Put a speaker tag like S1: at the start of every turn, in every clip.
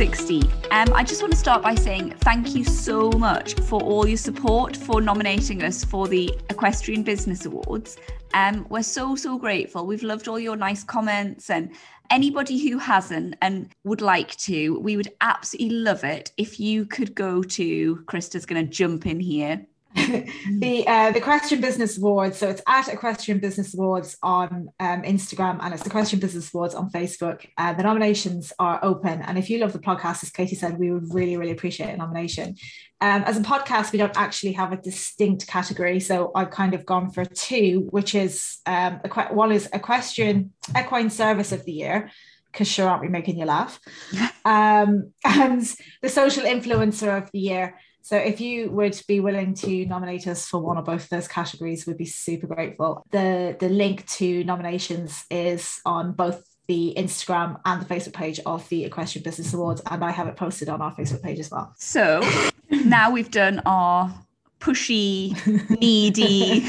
S1: 60. Um, I just want to start by saying thank you so much for all your support for nominating us for the Equestrian Business Awards. Um, we're so, so grateful. We've loved all your nice comments and anybody who hasn't and would like to, we would absolutely love it if you could go to, Krista's going to jump in here.
S2: the uh, the Equestrian Business Awards. So it's at Equestrian Business Awards on um, Instagram and it's the Equestrian Business Awards on Facebook. Uh, the nominations are open, and if you love the podcast, as Katie said, we would really really appreciate a nomination. Um, as a podcast, we don't actually have a distinct category, so I've kind of gone for two, which is um, one is Equestrian Equine Service of the Year because sure aren't we making you laugh um, and the social influencer of the year so if you would be willing to nominate us for one or both of those categories, we'd be super grateful. The the link to nominations is on both the Instagram and the Facebook page of the Equestrian Business Awards, and I have it posted on our Facebook page as well.
S1: So now we've done our pushy, needy.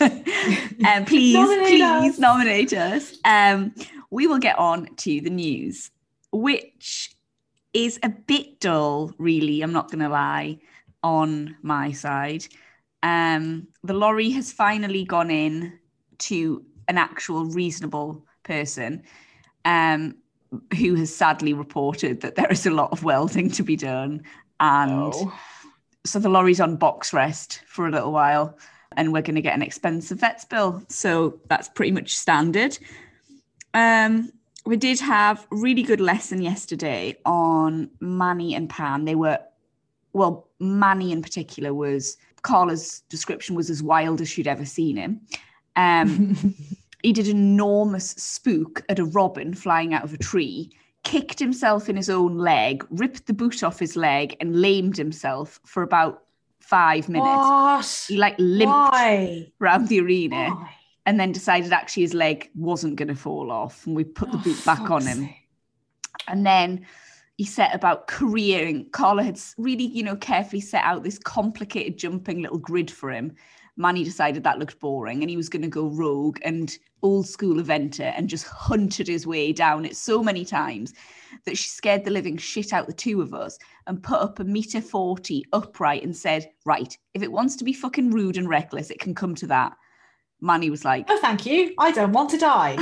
S1: um, please, nominate please us. nominate us. Um, we will get on to the news, which is a bit dull, really. I'm not going to lie on my side. Um, the lorry has finally gone in to an actual reasonable person um, who has sadly reported that there is a lot of welding to be done. And oh. so the lorry's on box rest for a little while and we're going to get an expensive vet's bill. So that's pretty much standard. Um, we did have a really good lesson yesterday on Manny and Pan. They were well, Manny in particular was Carla's description was as wild as she'd ever seen him. Um, he did an enormous spook at a robin flying out of a tree, kicked himself in his own leg, ripped the boot off his leg, and lamed himself for about five minutes.
S2: What?
S1: He like limped Why? around the arena. Why? And then decided actually his leg wasn't going to fall off, and we put the oh, boot back on him. Sake. And then he set about careering. Carla had really, you know, carefully set out this complicated jumping little grid for him. Manny decided that looked boring and he was going to go rogue and old school eventer and just hunted his way down it so many times that she scared the living shit out the two of us and put up a meter 40 upright and said, Right, if it wants to be fucking rude and reckless, it can come to that. Manny was like,
S2: Oh, thank you. I don't want to die.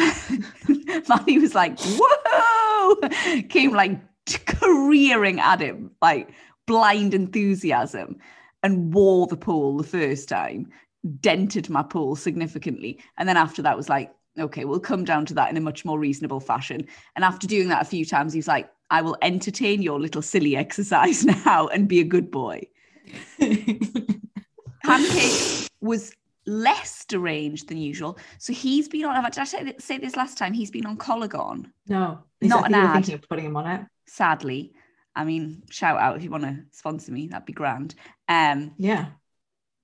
S1: Manny was like, Whoa! Came like careering at him, like blind enthusiasm, and wore the pool the first time, dented my pool significantly. And then after that was like, okay, we'll come down to that in a much more reasonable fashion. And after doing that a few times, he's like, I will entertain your little silly exercise now and be a good boy. Pancake was less deranged than usual. So he's been on, did I say this last time? He's been on Coligone.
S2: No.
S1: Not an ad.
S2: Thinking of putting him on it
S1: sadly. I mean, shout out if you want to sponsor me, that'd be grand. Um,
S2: yeah.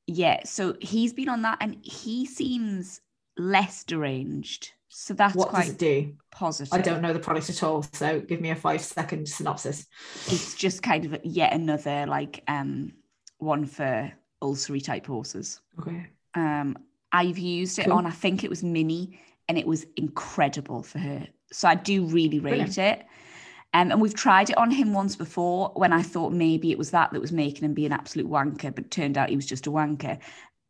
S1: Yeah. So he's been on that and he seems less deranged. So that's
S2: what
S1: quite
S2: does it do?
S1: positive.
S2: I don't know the product at all. So give me a five second synopsis.
S1: It's just kind of yet another like um one for ulcery type horses.
S2: Okay.
S1: Um, I've used it cool. on, I think it was Mini, and it was incredible for her. So I do really rate Brilliant. it. Um, and we've tried it on him once before when I thought maybe it was that that was making him be an absolute wanker, but turned out he was just a wanker.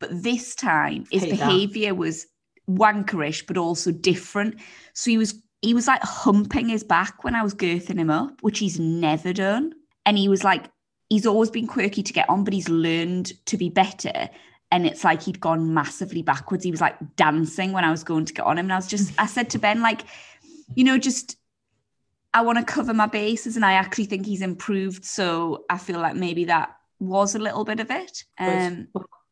S1: But this time, his behavior was wankerish, but also different. So he was he was like humping his back when I was girthing him up, which he's never done. And he was like, he's always been quirky to get on, but he's learned to be better. And it's like he'd gone massively backwards. He was like dancing when I was going to get on him. And I was just, I said to Ben, like, you know, just I want to cover my bases, and I actually think he's improved. So I feel like maybe that was a little bit of it. Um,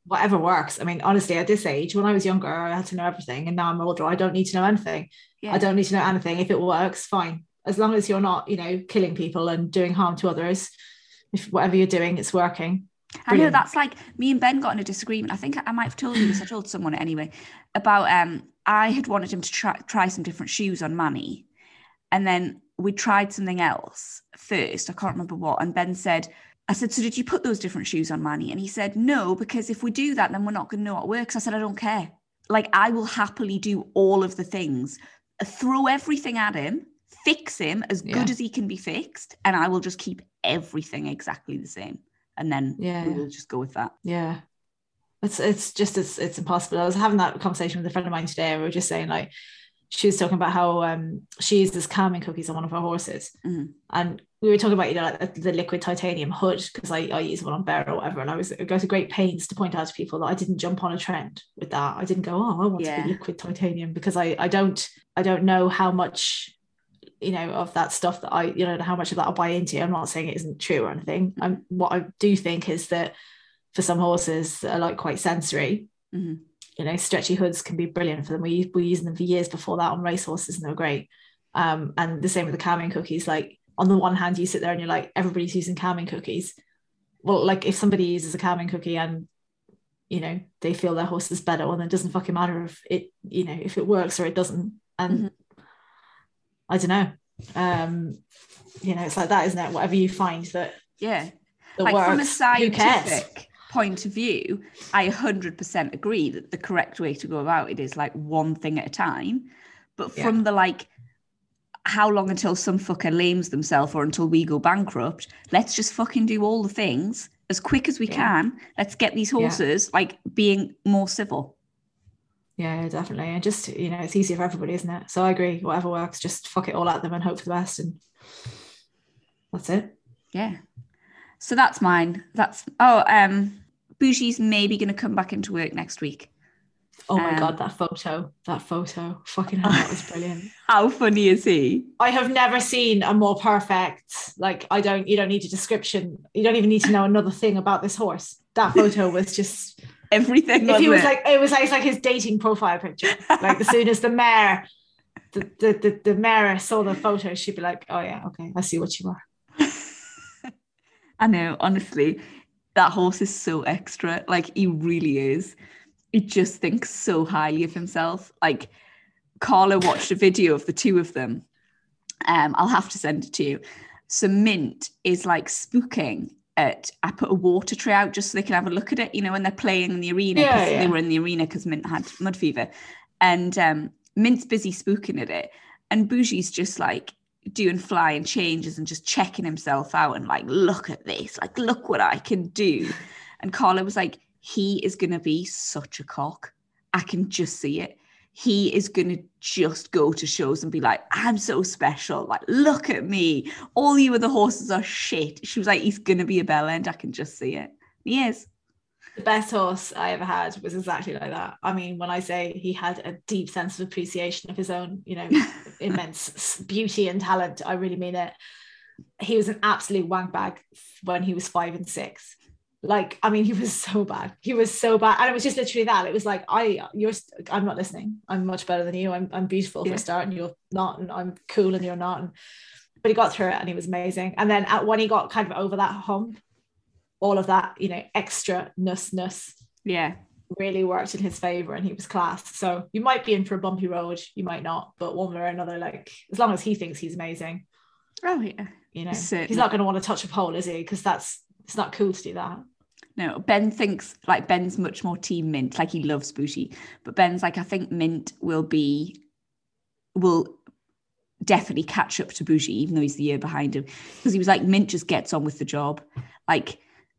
S2: whatever works. I mean, honestly, at this age, when I was younger, I had to know everything, and now I'm older, I don't need to know anything. Yeah. I don't need to know anything. If it works, fine. As long as you're not, you know, killing people and doing harm to others, if whatever you're doing, it's working.
S1: Brilliant. I know that's like me and Ben got in a disagreement. I think I might have told you this. I told someone anyway about um I had wanted him to try try some different shoes on Manny, and then we tried something else first. I can't remember what. And Ben said, I said, So did you put those different shoes on Manny? And he said, No, because if we do that, then we're not going to know what works. I said, I don't care. Like, I will happily do all of the things, throw everything at him, fix him as
S2: Yeah.
S1: good as he can be fixed, and I will just keep everything exactly the same. And then
S2: Yeah.
S1: we will just go with that.
S2: Yeah. It's it's just it's it's impossible. I was having that conversation with a friend of mine today, and we were just saying like she was talking about how um she uses calming cookies on one of her horses.
S1: Mhm.
S2: And we were talking about, you know, like the liquid titanium hood, because I, I use one on bear or whatever. And I was I go to great pains to point out to people that I didn't jump on a trend with that. I didn't go, oh, I want
S1: Yeah.
S2: to be liquid titanium because I I don't I don't know how much you know of that stuff that I you know how much of that I'll buy into. I'm not saying it isn't true or anything. I'm what I do think is that for some horses that are like quite sensory,
S1: Mhm.
S2: You know, stretchy hoods can be brilliant for them. We we were using them for years before that on race horses, and they were great. Um, and the same with the calming cookies. Like on the one hand, you sit there and you're like, everybody's using calming cookies. Well, like if somebody uses a calming cookie and you know they feel their horse is better, well, then it doesn't fucking matter if it, you know, if it works or it doesn't. And
S1: Mhm.
S2: I don't know. Um, you know, it's like that, isn't it? Whatever you find that
S1: Yeah.
S2: that
S1: like
S2: works,
S1: from a
S2: who cares?
S1: scientific point of view, I 100% agree that the correct way to go about it is like one thing at a time. But
S2: Yeah.
S1: from the like, how long until some fucker lames themselves or until we go bankrupt? Let's just fucking do all the things as quick as we
S2: Yeah.
S1: can. Let's get these horses like being more civil.
S2: Yeah, definitely. And just, you know, it's easier for everybody, isn't it? So I agree. Whatever works, just fuck it all at them and hope for the best. And that's it.
S1: Yeah. So that's mine. That's oh, um, Bougie's maybe gonna come back into work next week.
S2: Oh my
S1: Um,
S2: God, that photo, that photo. Fucking hell, that was brilliant.
S1: How funny is he?
S2: I have never seen a more perfect, like, I don't, you don't need a description. You don't even need to know another thing about this horse. That photo was just,
S1: Everything.
S2: if he was
S1: it?
S2: like, it was like, it's like his dating profile picture. Like, as soon as the mayor, the, the, the, the mayor saw the photo, she'd be like, oh yeah, okay, I see what you are.
S1: I know, honestly, that horse is so extra. Like he really is. He just thinks so highly of himself. Like Carla watched a video of the two of them. Um, I'll have to send it to you. So Mint is like spooking at I put a water tray out just so they can have a look at it, you know, when they're playing in the arena. 'cause
S2: Yeah,
S1: They were in the arena because Mint had mud fever. And um, Mint's busy spooking at it. And Bougie's just like doing flying changes and just checking himself out and like, look at this, like, look what I can do. And Carla was like, he is going to be such a cock. I can just see it. He is going to just go to shows and be like, I'm so special. Like, look at me. All you other horses are shit. She was like, he's going to be a bell end. I can just see it. He is.
S2: The best horse I ever had was exactly like that. I mean, when I say he had a deep sense of appreciation of his own, you know, immense beauty and talent, I really mean it. He was an absolute wank bag when he was five and six. Like, I mean, he was so bad. He was so bad, and it was just literally that. It was like, I, you're, I'm not listening. I'm much better than you. I'm, I'm beautiful for
S1: Yeah.
S2: a start, and you're not, and I'm cool, and you're not. And, but he got through it, and he was amazing. And then at, when he got kind of over that hump, all of that, you know, extra ness ness
S1: Yeah.
S2: really worked in his favor and he was class. So you might be in for a bumpy road, you might not, but one way or another, like as long as he thinks he's amazing,
S1: Oh, yeah.
S2: you know,
S1: Certainly.
S2: he's not going to want to touch a pole, is he? Because that's it's not cool to do that.
S1: No, Ben thinks like Ben's much more team Mint, like he loves Bougie. But Ben's like, I think Mint will be, will definitely catch up to Bougie, even though he's the year behind him. Because he was like, Mint just gets on with the job. Like,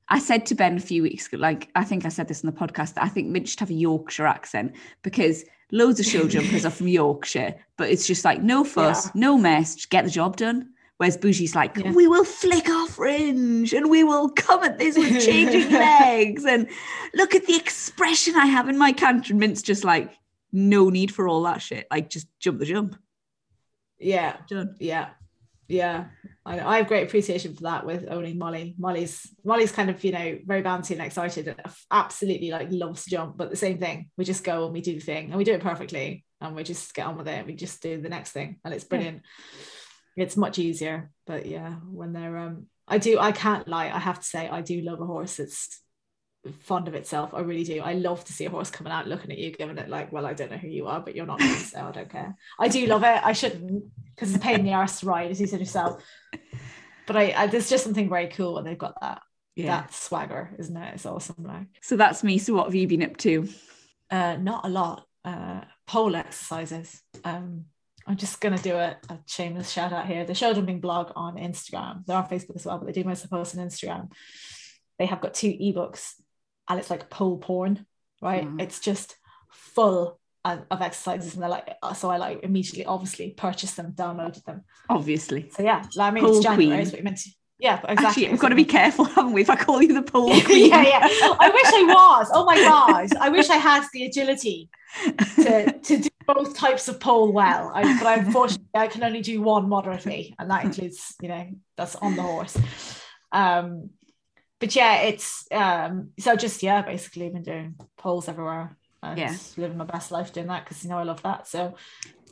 S1: I said to Ben a few weeks ago, like, I think I said this on the podcast, that I think Mint should have a Yorkshire accent because loads of show jumpers are from Yorkshire, but it's just like, no fuss,
S2: Yeah.
S1: no mess, just get the job done. Whereas Bougie's like,
S2: Yeah.
S1: we will flick our fringe and we will come at this with changing legs and look at the expression I have in my canter. And Mint's just like, no need for all that shit. Like, just jump the jump.
S2: Yeah,
S1: Done.
S2: yeah, yeah. I, I have great appreciation for that with owning Molly. Molly's Molly's kind of you know very bouncy and excited, and absolutely like loves to jump. But the same thing, we just go and we do the thing, and we do it perfectly, and we just get on with it. We just do the next thing, and it's brilliant. It's much easier, but yeah, when they're um, I do I can't lie. I have to say I do love a horse that's fond of itself. I really do. I love to see a horse coming out looking at you, giving it like, well, I don't know who you are, but you're not me, so I don't care. I do love it. I shouldn't because it's a pain in the arse to ride, as you said yourself. But I, I there's just something very cool when they've got that
S1: Yeah.
S2: that swagger, isn't it? It's awesome. Like
S1: So that's me. So what have you been up to?
S2: uh, not a lot. Uh, pole exercises. Um, I'm just gonna do a, a shameless shout out here. The show jumping blog on Instagram. They're on Facebook as well, but they do most of the posts on Instagram. They have got two ebooks, and it's like pole porn, right? Mm. It's just full of, of exercises, and they're like, uh, so I like immediately, obviously, purchased them, downloaded them.
S1: Obviously.
S2: So yeah, I mean, pole it's January, is what you meant to. Yeah, exactly.
S1: Actually, we've got to be careful, haven't we? If I call you the pole
S2: queen. yeah, yeah. I wish I was. Oh my god, I wish I had the agility to to do both types of pole well. I, but unfortunately, I can only do one moderately, and that includes, you know, that's on the horse. Um, but yeah, it's um, so just yeah, basically been doing poles everywhere and yeah. living my best life doing that because you know I love that. So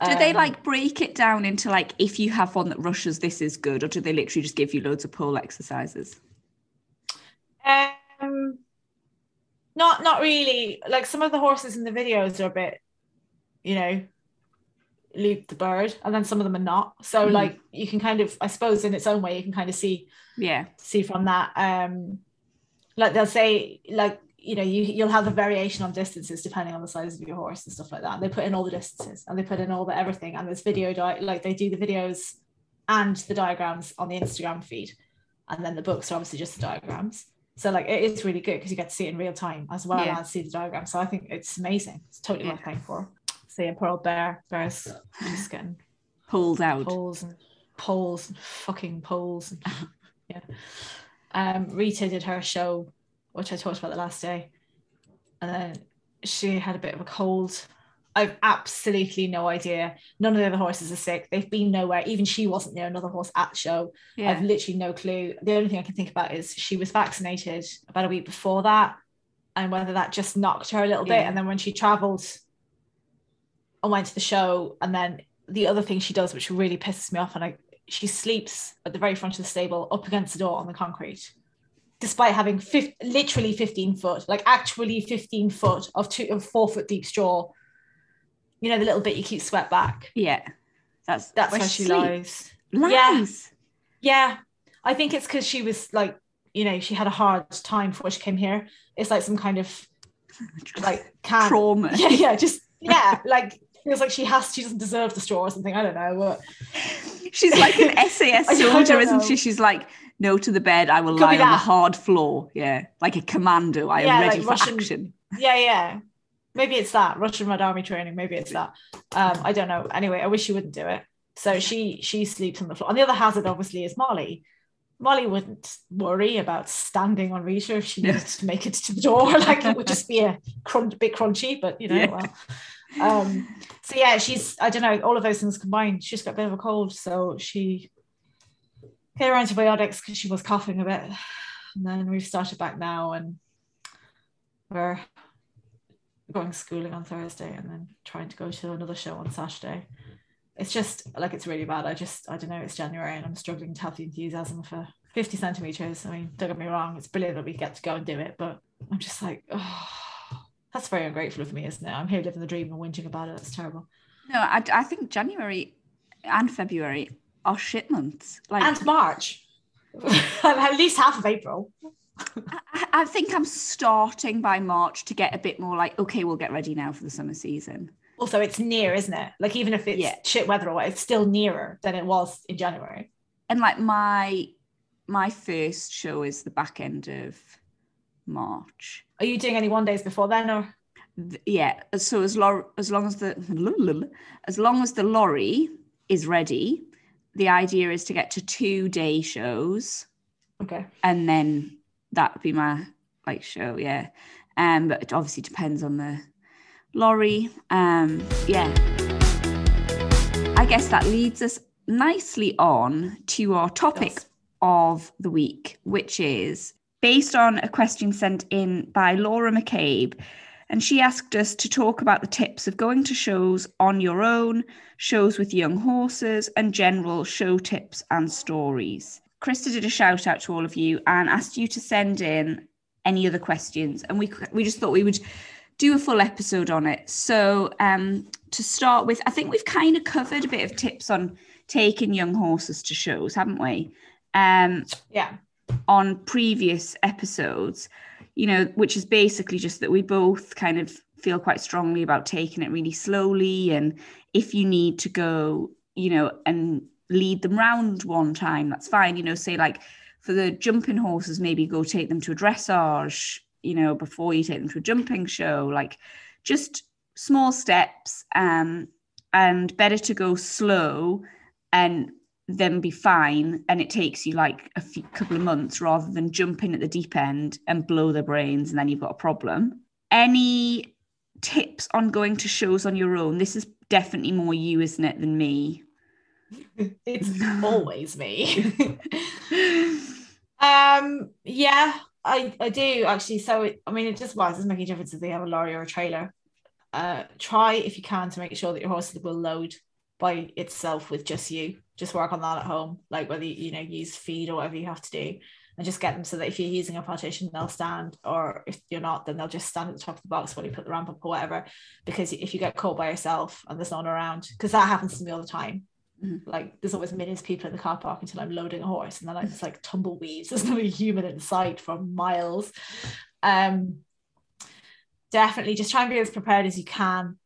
S1: um, do they um, like break it down into like if you have one that rushes, this is good, or do they literally just give you loads of pole exercises?
S2: Um, not not really. Like some of the horses in the videos are a bit, you know, Luke the bird, and then some of them are not. So mm. like you can kind of, I suppose, in its own way, you can kind of see,
S1: yeah,
S2: see from that. Um, like they'll say, like you know, you you'll have a variation on distances depending on the size of your horse and stuff like that. And they put in all the distances and they put in all the everything. And there's video di- like they do the videos and the diagrams on the Instagram feed, and then the books are obviously just the diagrams. So like it is really good because you get to see it in real time as well yeah. as see the diagram. So I think it's amazing. It's totally yeah. worth paying for. See a poor old bear, bears just getting
S1: pulled out.
S2: Poles and poles and fucking poles. And, yeah. Um, Rita did her show, which I talked about the last day, and then she had a bit of a cold. I've absolutely no idea. None of the other horses are sick. They've been nowhere. Even she wasn't near another horse at the show. Yeah. I've literally no clue. The only thing I can think about is she was vaccinated about a week before that, and whether that just knocked her a little yeah. bit. And then when she travelled and went to the show. And then the other thing she does, which really pisses me off, and I she sleeps at the very front of the stable up against the door on the concrete, despite having fif- literally 15 foot, like actually 15 foot of two of four foot deep straw. You know, the little bit you keep sweat back.
S1: Yeah.
S2: That's that's where, where she lies.
S1: lies.
S2: Yeah. Yeah. I think it's because she was like, you know, she had a hard time before she came here. It's like some kind of like
S1: can trauma.
S2: Yeah, yeah, just yeah, like feels like she has she doesn't deserve the straw or something. I don't know. But
S1: she's like an SAS soldier, isn't she? She's like, no to the bed, I will Could lie on the hard floor. Yeah. Like a commando. I yeah, am ready like for Russian, action.
S2: Yeah, yeah. Maybe it's that. Russian Red Army training. Maybe it's that. Um, I don't know. Anyway, I wish she wouldn't do it. So she she sleeps on the floor. And the other hazard obviously is Molly. Molly wouldn't worry about standing on Rita if she needed to make it to the door. Like it would just be a crunch, bit crunchy, but you know, yeah. well, um, so yeah, she's I don't know all of those things combined. She's got a bit of a cold, so she gave her antibiotics because she was coughing a bit, and then we've started back now, and we're going schooling on Thursday, and then trying to go to another show on Saturday. It's just like it's really bad. I just I don't know. It's January, and I'm struggling to have the enthusiasm for 50 centimeters. I mean, don't get me wrong, it's brilliant that we get to go and do it, but I'm just like, oh that's very ungrateful of me, isn't it? I'm here living the dream and whinging about it. That's terrible.
S1: No, I, I think January and February are shit months.
S2: Like and March, at least half of April.
S1: I, I think I'm starting by March to get a bit more like, okay, we'll get ready now for the summer season.
S2: Also, it's near, isn't it? Like even if it's yeah. shit weather or what, it's still nearer than it was in January.
S1: And like my my first show is the back end of March.
S2: Are you doing any one days before then, or?
S1: Yeah. So as long as long as the as long as the lorry is ready, the idea is to get to two day shows.
S2: Okay.
S1: And then that would be my like show, yeah. Um, but it obviously depends on the lorry. Um, yeah. I guess that leads us nicely on to our topic yes. of the week, which is based on a question sent in by Laura McCabe. And she asked us to talk about the tips of going to shows on your own, shows with young horses, and general show tips and stories. Krista did a shout out to all of you and asked you to send in any other questions. And we, we just thought we would do a full episode on it. So, um, to start with, I think we've kind of covered a bit of tips on taking young horses to shows, haven't we? Um,
S2: yeah
S1: on previous episodes, you know, which is basically just that we both kind of feel quite strongly about taking it really slowly. And if you need to go you know and lead them round one time that's fine. You know say like for the jumping horses maybe go take them to a dressage you know before you take them to a jumping show. Like just small steps um and better to go slow and then be fine. And it takes you like a few couple of months rather than jump in at the deep end and blow their brains and then you've got a problem. Any tips on going to shows on your own? This is definitely more you isn't it than me?
S2: It's always me. Um yeah i i do actually. So it, i mean it just well, it doesn't make a difference if they have a lorry or a trailer. Uh try if you can to make sure that your horse will load by itself with just you. Just work on that at home like whether you, you know use feed or whatever you have to do and just get them so that if you're using a partition they'll stand or if you're not then they'll just stand at the top of the box while you put the ramp up or whatever. Because if you get caught by yourself and there's no one around because that happens to me all the time. Mm-hmm. like there's always millions of people in the car park until I'm loading a horse and then I just like tumbleweeds. There's no human in sight for miles. Um definitely just try and be as prepared as you can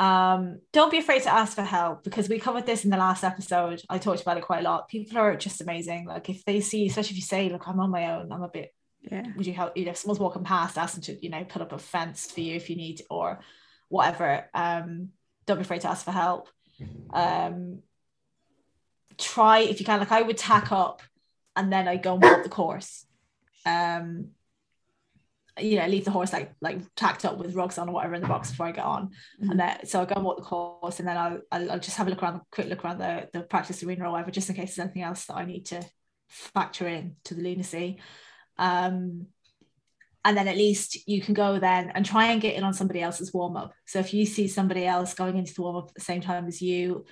S2: um don't be afraid to ask for help because we covered this in the last episode. I talked about it quite a lot. People are just amazing. Like if they see especially if you say look i'm on my own. I'm a bit yeah. would you help you know if someone's walking past ask them to you know put up a fence for you if you need or whatever um don't be afraid to ask for help. Um try if you can like i would tack up and then i go and walk the course. Um you know, leave the horse like like tacked up with rugs on or whatever in the box before I get on. Mm-hmm. And then so I go and walk the course and then I'll, I'll, I'll just have a look around, quick look around the, the practice arena or whatever, just in case there's anything else that I need to factor in to the lunacy. Um, and then at least you can go then and try and get in on somebody else's warm up. So if you see somebody else going into the warm up at the same time as you,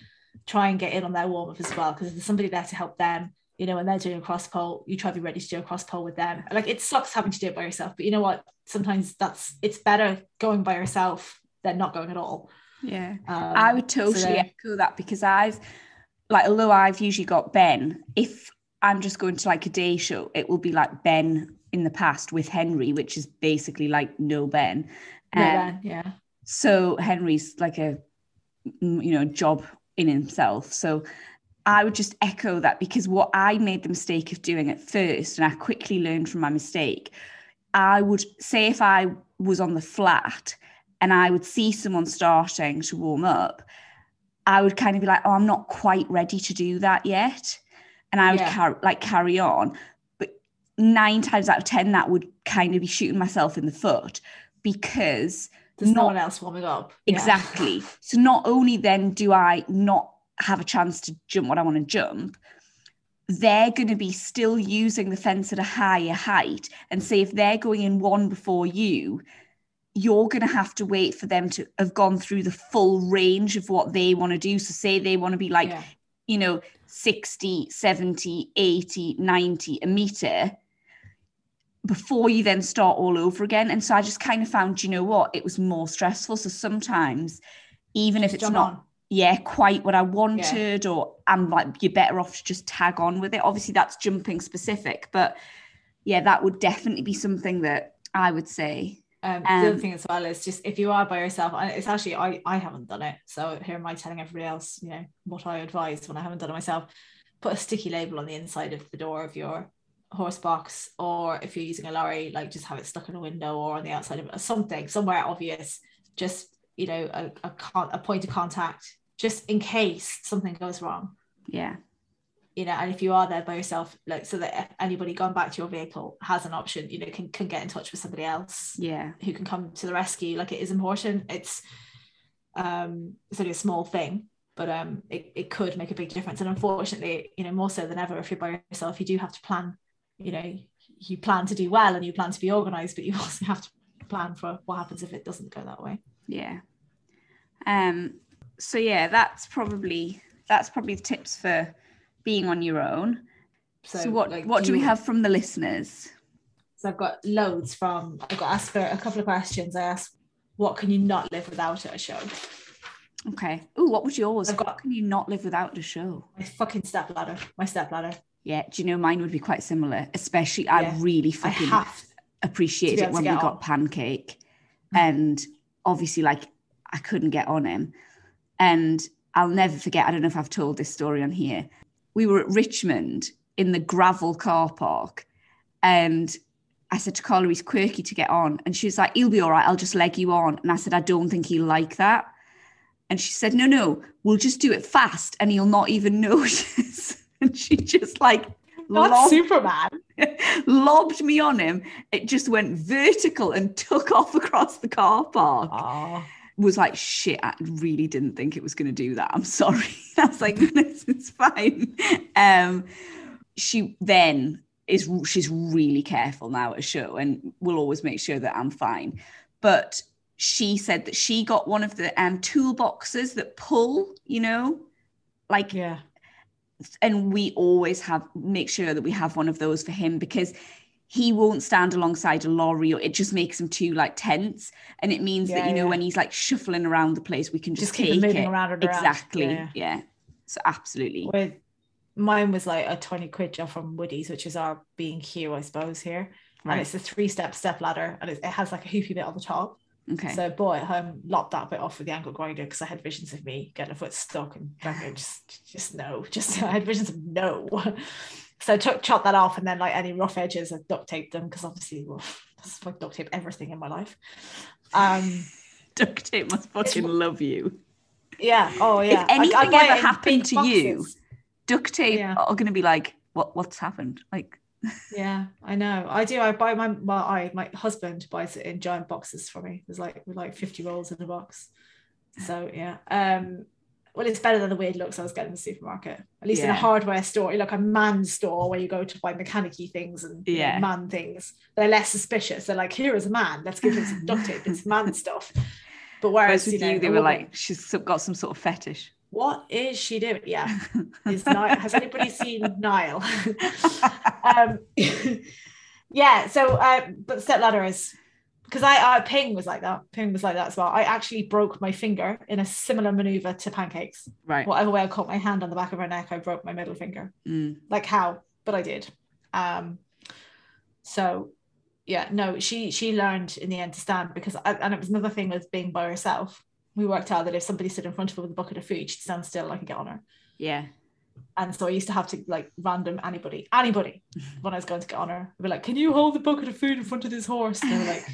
S2: try and get in on their warm up as well because there's somebody there to help them you know, when they're doing a cross pole, you try to be ready to do a cross pole with them. Like it sucks having to do it by yourself, but you know what? Sometimes that's it's better going by yourself than not going at all.
S1: Yeah, um, I would totally so echo that because I've like, although I've usually got Ben, if I'm just going to like a day show, it will be like Ben in the past with Henry, which is basically like no Ben.
S2: Um, no ben, yeah.
S1: So Henry's like a you know job in himself. So I would just echo that because what I made the mistake of doing at first, and I quickly learned from my mistake, I would say if I was on the flat and I would see someone starting to warm up, I would kind of be like, oh, I'm not quite ready to do that yet. And I would yeah. car- like carry on. But nine times out of 10, that would kind of be shooting myself in the foot because
S2: there's not, no one else warming up.
S1: Exactly. Yeah. So not only then do I not have a chance to jump what I want to jump, they're going to be still using the fence at a higher height. And say if they're going in one before you, you're going to have to wait for them to have gone through the full range of what they want to do. So, say they want to be like, yeah. you know, 60, 70, 80, 90 a meter before you then start all over again. And so I just kind of found, you know what, it was more stressful. So sometimes, even if it's not. On yeah, quite what I wanted, yeah. or I'm like, you're better off to just tag on with it. Obviously, that's jumping specific, but yeah, that would definitely be something that I would say.
S2: Um, um, the other thing as well is just if you are by yourself, and it's actually I I haven't done it, so here am I telling everybody else, you know, what I advise when I haven't done it myself. Put a sticky label on the inside of the door of your horse box, or if you're using a lorry, like just have it stuck in a window or on the outside of it, something somewhere obvious. Just you know, a, a, con- a point of contact just in case something goes wrong.
S1: Yeah.
S2: You know, and if you are there by yourself, like so that anybody going back to your vehicle has an option, you know, can can get in touch with somebody else.
S1: Yeah.
S2: Who can come to the rescue. Like it is important. It's um it's only a small thing, but um it, it could make a big difference. And unfortunately, you know, more so than ever, if you're by yourself, you do have to plan, you know, you plan to do well and you plan to be organized, but you also have to plan for what happens if it doesn't go that way.
S1: Yeah. Um so yeah, that's probably that's probably the tips for being on your own. So, so what like, what do, do we have from the listeners?
S2: So I've got loads from I've got asked for a couple of questions. I asked, what can you not live without at a show?
S1: Okay. Oh, what was yours? I've got, what can you not live without a show?
S2: My fucking step ladder. My step ladder.
S1: Yeah. Do you know mine would be quite similar? Especially, yeah. I really fucking I appreciate it when we on. got pancake, hmm. and obviously like I couldn't get on him. And I'll never forget, I don't know if I've told this story on here. We were at Richmond in the gravel car park and I said to Carla, he's quirky to get on. And she was like, he'll be all right. I'll just leg you on. And I said, I don't think he'll like that. And she said, no, no, we'll just do it fast and he'll not even notice. and she just like,
S2: not lobbed, Superman.
S1: lobbed me on him. It just went vertical and took off across the car park. Was like, shit, I really didn't think it was going to do that. I'm sorry. I was like, this is fine. Um, she then is she's really careful now at a show and will always make sure that I'm fine. But she said that she got one of the um, toolboxes that pull, you know, like
S2: yeah.
S1: And we always have make sure that we have one of those for him because he won't stand alongside a lorry or it just makes him too like tense and it means yeah, that you know yeah. when he's like shuffling around the place we can just,
S2: just keep
S1: take
S2: moving
S1: it.
S2: around
S1: exactly yeah. yeah. so absolutely
S2: with mine was like a 20 quid job from Woody's, which is our B&Q, I suppose, here. Right. And it's a three step step ladder and it, has like a hoopy bit on the top.
S1: Okay.
S2: So boy at home lopped that bit off with the angle grinder because I had visions of me getting a foot stuck and just just no, just I had visions of no. So I took chopped that off and then like any rough edges I duct taped them because obviously well, that's like duct tape everything in my life. Um
S1: duct tape must fucking love you.
S2: Yeah. Oh yeah.
S1: If anything I, I ever happened to boxes. you, duct tape yeah. are going to be like, what what's happened? Like,
S2: yeah, I know. I do. I buy my my I, my husband buys it in giant boxes for me. There's like like 50 rolls in a box. So yeah. Um. Well, it's better than the weird looks I was getting in the supermarket. At least yeah. in a hardware store, like a man store where you go to buy mechanicy things and
S1: yeah.
S2: know, man things. They're less suspicious. They're like, here is a man. Let's give him some duct tape. It's man stuff. But whereas,
S1: whereas with you, know, they were like, she's got some sort of fetish
S2: what is she doing? Yeah. Is Niall, has anybody seen Niall? um, yeah. So, uh, but step ladder is because I, uh, Ping was like that. Ping was like that as well. I actually broke my finger in a similar maneuver to pancakes.
S1: Right.
S2: Whatever way I caught my hand on the back of her neck, I broke my middle finger.
S1: Mm.
S2: Like how? But I did. Um, so yeah, no, she she learned in the end to stand because I, and it was another thing with being by herself we worked out that if somebody stood in front of her with a bucket of food, she'd stand still and I could get on her.
S1: Yeah.
S2: And so I used to have to like random anybody, anybody, when I was going to get on her, I'd be like, "Can you hold the bucket of food in front of this horse?" And they were like,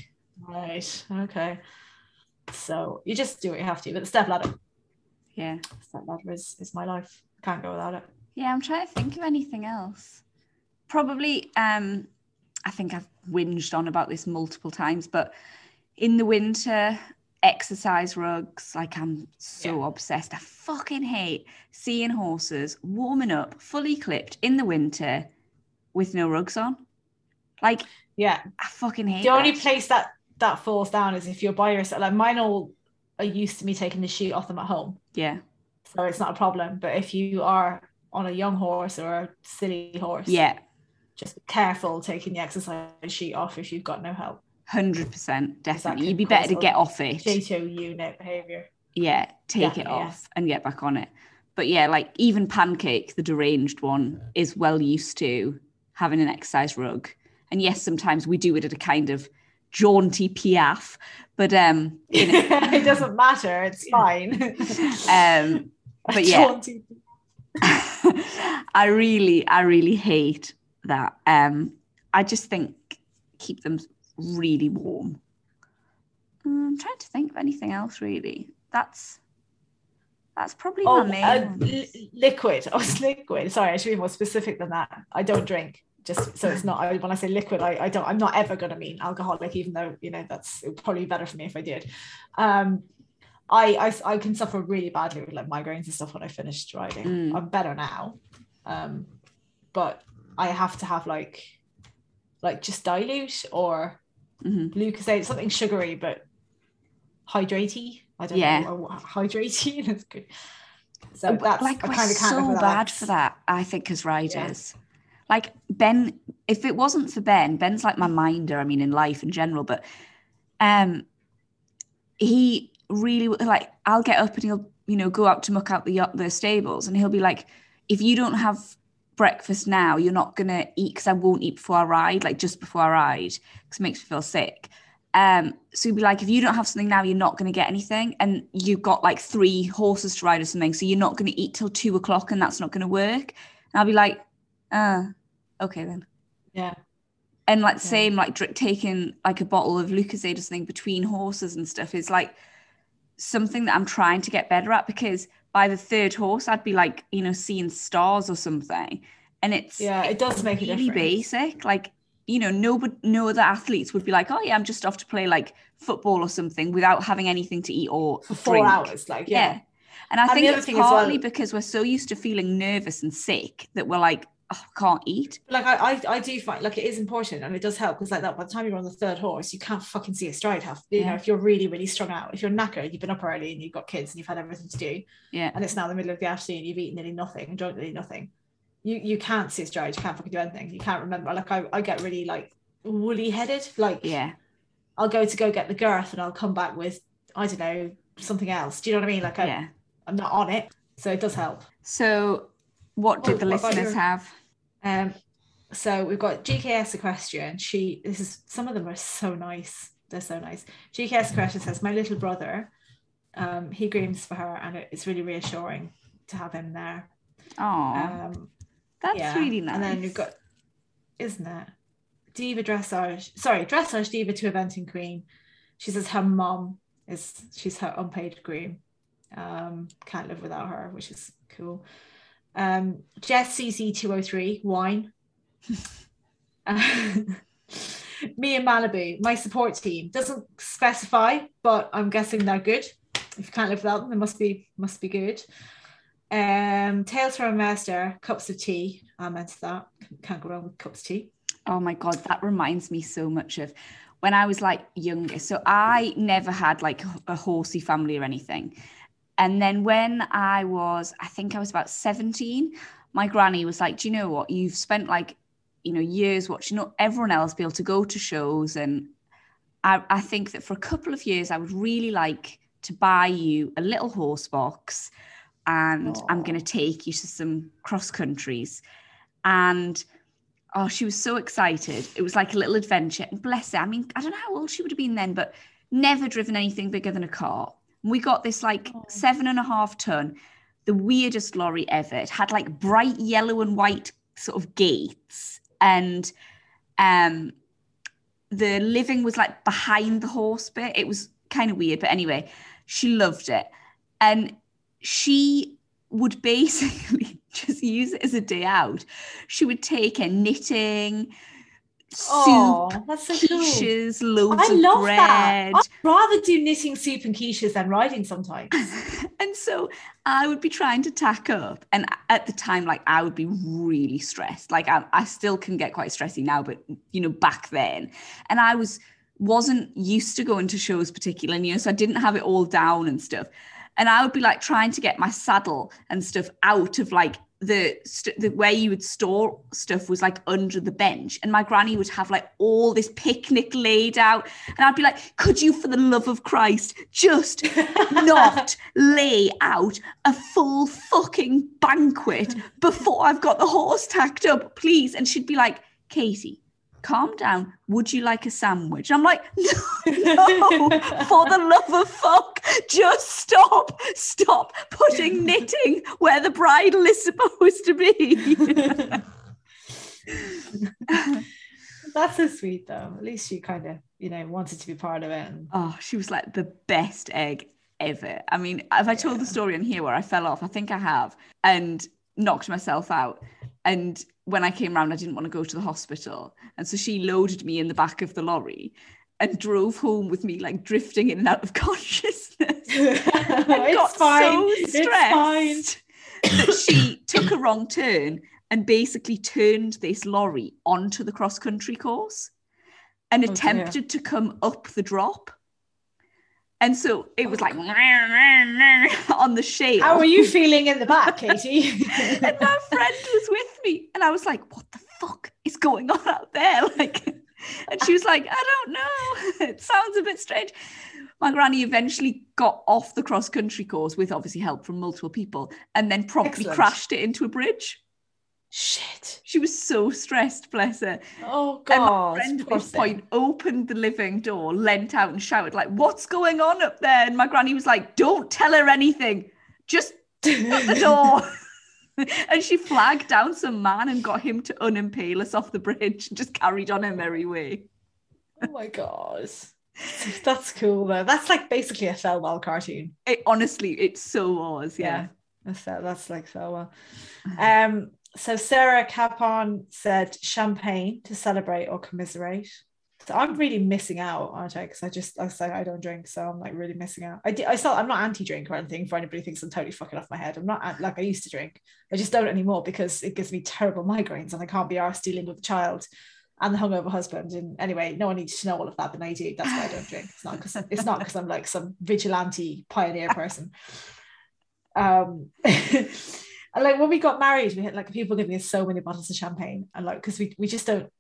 S2: "Right, okay." So you just do what you have to. But the step ladder,
S1: yeah,
S2: step ladder is is my life. Can't go without it.
S1: Yeah, I'm trying to think of anything else. Probably, um, I think I've whinged on about this multiple times, but in the winter, exercise rugs. Like I'm so yeah. obsessed. I fucking hate seeing horses warming up, fully clipped in the winter with no rugs on. Like,
S2: yeah,
S1: I fucking hate.
S2: The
S1: that.
S2: only place that that falls down is if you're by yourself. Like mine all are used to me taking the sheet off them at home.
S1: Yeah.
S2: So it's not a problem. But if you are on a young horse or a silly horse,
S1: yeah,
S2: just be careful taking the exercise sheet off if you've got no help.
S1: Hundred percent, definitely. You'd be better to get off it.
S2: J2 unit behavior.
S1: Yeah, take definitely, it off yeah. and get back on it. But yeah, like even Pancake, the deranged one, is well used to having an exercise rug. And yes, sometimes we do it at a kind of jaunty piaffe, but um, you know.
S2: it doesn't matter. It's fine.
S1: um, but yeah, I really, I really hate that. Um, I just think keep them really warm. Mm, I'm trying to think of anything else really. That's that's probably oh, my main.
S2: Uh, liquid. Oh, it's liquid. Sorry, I should be more specific than that. I don't drink. Just so it's not. I, when I say liquid, I, I don't. I'm not ever going to mean alcoholic, even though you know that's probably better for me if I did. Um, I, I I can suffer really badly with like migraines and stuff when I finish riding. Mm. I'm better now, um, but I have to have like like just dilute or
S1: mm-hmm.
S2: Lucozade, something sugary but hydratey. I don't yeah. know, hydratey. That's good. So that's
S1: like we're kind of so bad for that. I think as riders, yeah. Like Ben, if it wasn't for Ben, Ben's like my minder. I mean, in life in general, but um, he really like I'll get up and he'll you know go out to muck out the the stables, and he'll be like, if you don't have breakfast now, you're not gonna eat because I won't eat before I ride, like just before I ride, because it makes me feel sick. Um, so you'd be like, if you don't have something now, you're not going to get anything. And you've got like three horses to ride or something. So you're not going to eat till two o'clock and that's not going to work. And I'll be like, uh, okay then.
S2: Yeah.
S1: And like
S2: Yeah.
S1: same, like dr- taking like a bottle of Lucozade or something between horses and stuff is like something that I'm trying to get better at because by the third horse, I'd be like, you know, seeing stars or something. And it's
S2: Yeah, it does make a
S1: really
S2: difference.
S1: basic. Like, you know, no, but no other athletes would be like, oh yeah, I'm just off to play like football or something without having anything to eat or
S2: For four
S1: drink.
S2: hours. Like,
S1: Yeah.
S2: yeah.
S1: And I
S2: And
S1: think it's
S2: as well-
S1: partly because we're so used to feeling nervous and sick that we're like, oh, I can't eat.
S2: Like I, I, I do find like it is important and it does help because like that by the time you're on the third horse, you can't fucking see a stride half. You know, if you're really, really strung out, if you're knackered, you've been up early and you've got kids and you've had everything to do,
S1: Yeah.
S2: and it's now the middle of the afternoon, you've eaten nearly nothing and drunk nearly nothing. You you can't see a stride, you can't fucking do anything. You can't remember. Like I, I get really like woolly headed. Like
S1: Yeah.
S2: I'll go to go get the girth and I'll come back with, I don't know, something else. Do you know what I mean? Like I,
S1: Yeah.
S2: I'm not on it. So it does help.
S1: So what did the listeners
S2: your-
S1: have?
S2: Um, so we've got GKS equestrian. She this is some of them are so nice. They're so nice. GKS equestrian says, My little brother, um, he grooms for her, and it's really reassuring to have him there.
S1: Oh,
S2: Um,
S1: that's
S2: yeah.
S1: really nice.
S2: And then we've got, isn't it? Diva dressage, sorry, dressage diva to eventing queen. She says her mom is she's her unpaid groom. Um, can't live without her, which is cool. Um, Jess CC two hundred three wine. Me and Malibu, my support team doesn't specify, but I'm guessing they're good. If you can't live without them, they must be must be good. Um, Tales from a Master, cups of tea. I meant that. Can't go wrong with cups of tea.
S1: Oh my god, that reminds me so much of when I was like younger. So I never had like a horsey family or anything. And then when I was, I think I was about 17, my granny was like, Do you know what? You've spent like, you know, years watching everyone else be able to go to shows. And I, I think that for a couple of years, I would really like to buy you a little horse box and I'm going to take you to some cross countries. And oh, she was so excited. It was like a little adventure. And bless her, I mean, I don't know how old she would have been then, but never driven anything bigger than a car. We got this like
S2: Oh.
S1: seven and a half ton, the weirdest lorry ever. It had like bright yellow and white sort of gates. And um the living was like behind the horse bit. It was kind of weird, but anyway, she loved it. And she would basically just use it as a day out. She would take her knitting,
S2: Oh,
S1: soup,
S2: that's so cool.
S1: quiches, loads
S2: I
S1: of
S2: love
S1: bread.
S2: that. I'd rather do knitting soup and quiches than riding sometimes.
S1: and so I would be trying to tack up. And at the time, like I would be really stressed. Like I, I still can get quite stressy now, but you know, back then. And I was wasn't used to going to shows particularly, you know, so I didn't have it all down and stuff. And I would be like trying to get my saddle and stuff out of like the, st- the where you would store stuff was like under the bench and my granny would have like all this picnic laid out and i'd be like could you for the love of christ just not lay out a full fucking banquet before I've got the horse tacked up, please. And she'd be like, Katie, calm down. Would you like a sandwich? I'm like, no, no, for the love of fuck, just stop. Stop putting knitting where the bridle is supposed to be.
S2: That's so sweet though. At least she kind of, you know, wanted to be part of it. And
S1: oh, she was like the best egg ever. I mean, have I told the story in here where I fell off? I think I have, and knocked myself out. And when I came round, I didn't want to go to the hospital. And so she loaded me in the back of the lorry and drove home with me, like drifting in and out of consciousness. and got
S2: fine.
S1: so
S2: It's fine.
S1: stressed that she took a wrong turn and basically turned this lorry onto the cross country course and
S2: Oh, dear.
S1: attempted to come up the drop. And so it was like on the shale.
S2: How are you feeling in the back, Katie?
S1: and my friend was with me, and I was like, "What the fuck is going on out there?" Like, and she was like, "I don't know. It sounds a bit strange." My granny eventually got off the cross country course with obviously help from multiple people, and then promptly
S2: Excellent.
S1: crashed it into a bridge.
S2: Shit.
S1: She was so stressed, bless her.
S2: Oh god.
S1: And my friend at this point opened the living door, leant out and shouted, like, what's going on up there? And my granny was like, Don't tell her anything. Just shut the door. and she flagged down some man and got him to unimpale us off the bridge and just carried on her merry way.
S2: Oh my god. That's cool though. That's like basically a Thelwell cartoon.
S1: It honestly, it so was, yeah. yeah
S2: that's, that's like Thelwell. Um so Sarah Capon said champagne to celebrate or commiserate. So I'm really missing out, aren't I? Because I just I say I don't drink, so I'm like really missing out. I I still I'm not anti-drink or anything. For anybody thinks I'm totally fucking off my head, I'm not like I used to drink. I just don't anymore because it gives me terrible migraines and I can't be arsed dealing with a child and the hungover husband. And anyway, no one needs to know all of that, but I do. That's why I don't drink. It's not because it's not because I'm like some vigilante pioneer person. Um like when we got married, we had like people giving us so many bottles of champagne, and like because we we just don't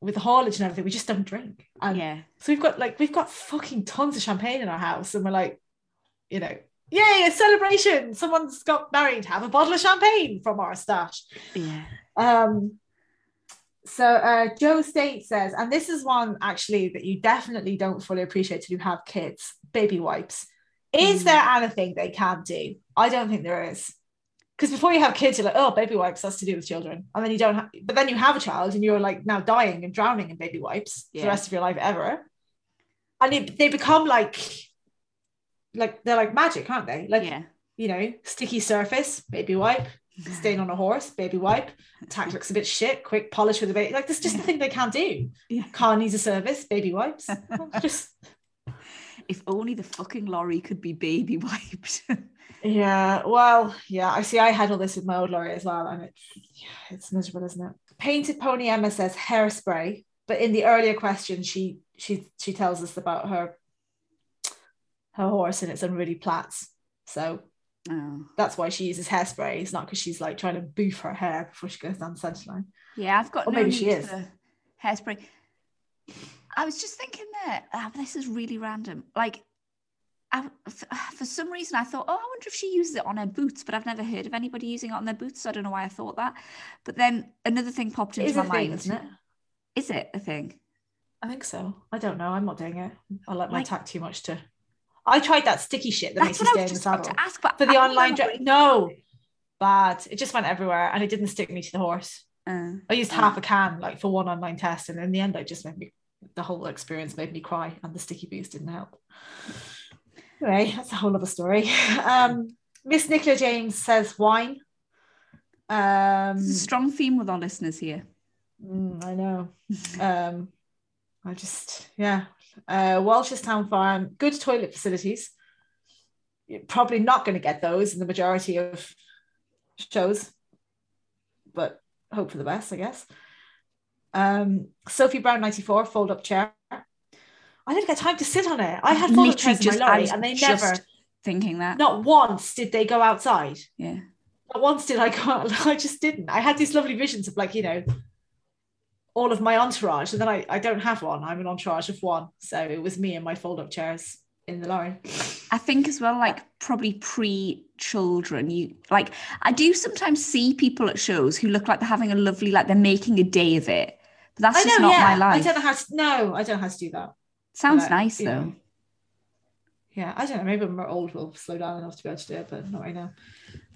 S2: with the haulage and everything, we just don't drink. And
S1: yeah.
S2: So we've got like we've got fucking tons of champagne in our house, and we're like, you know, yay, a celebration! Someone's got married. Have a bottle of champagne from our stash.
S1: Yeah.
S2: Um. So uh, Joe State says, and this is one actually that you definitely don't fully appreciate till you have kids. Baby wipes. Is mm. there anything they can do? I don't think there is because before you have kids, you're like, oh, baby wipes, that's to do with children. And then you don't have, but then you have a child and you're like now dying and drowning in baby wipes yeah. for the rest of your life ever. And they, they become like, like they're like magic, aren't they? Like,
S1: yeah.
S2: you know, sticky surface, baby wipe, stain on a horse, baby wipe, tack looks a bit shit, quick polish with a baby. Like, there's just nothing they can't do.
S1: Yeah.
S2: Car needs a service, baby wipes. just.
S1: If only the fucking lorry could be baby wiped.
S2: Yeah, well, yeah, I see. I had all this with my old lorry as well, and it's yeah, it's miserable, isn't it? Painted Pony Emma says hairspray, but in the earlier question, she she she tells us about her her horse and it's unruly plaits. So
S1: oh.
S2: that's why she uses hairspray. It's not because she's like trying to boof her hair before she goes down the centre
S1: Yeah, I've got
S2: or
S1: no
S2: maybe she is
S1: hairspray. I was just thinking that oh, this is really random. Like I, for some reason, I thought, oh, I wonder if she uses it on her boots, but I've never heard of anybody using it on their boots. So I don't know why I thought that. But then another thing popped into my
S2: thing,
S1: mind.
S2: Isn't it?
S1: Is it a thing?
S2: I think so. I don't know. I'm not doing it. I like my like, tack too much to. I tried that sticky shit that makes you stay in the saddle.
S1: To ask, but
S2: for the online dress. No, bad. It just went everywhere, and it didn't stick me to the horse.
S1: Uh,
S2: I used uh, half a can like for one online test, and in the end, I just made me. The whole experience made me cry, and the sticky bees didn't help. Anyway, that's a whole other story. Um, Miss Nicola James says wine. Um,
S1: strong theme with our listeners here.
S2: Mm, I know. um, I just, yeah. Uh, Welsh's Town Farm, good toilet facilities. You're probably not going to get those in the majority of shows, but hope for the best, I guess. Um, Sophie Brown 94, fold up chair. I didn't get time to sit on it. I had four chairs in my lorry, and they never
S1: thinking that.
S2: Not once did they go outside.
S1: Yeah.
S2: Not once did I go. I just didn't. I had these lovely visions of like you know, all of my entourage, and then I I don't have one. I'm an entourage of one, so it was me and my fold up chairs in the lorry.
S1: I think as well, like probably pre children, you like I do sometimes see people at shows who look like they're having a lovely, like they're making a day of it. But that's just not yeah. my life.
S2: I don't know how to no, I don't know how to do that.
S1: Sounds but, nice though. Know,
S2: yeah, I don't know. Maybe when we're old, we'll slow down enough to be able to do it, but not right now.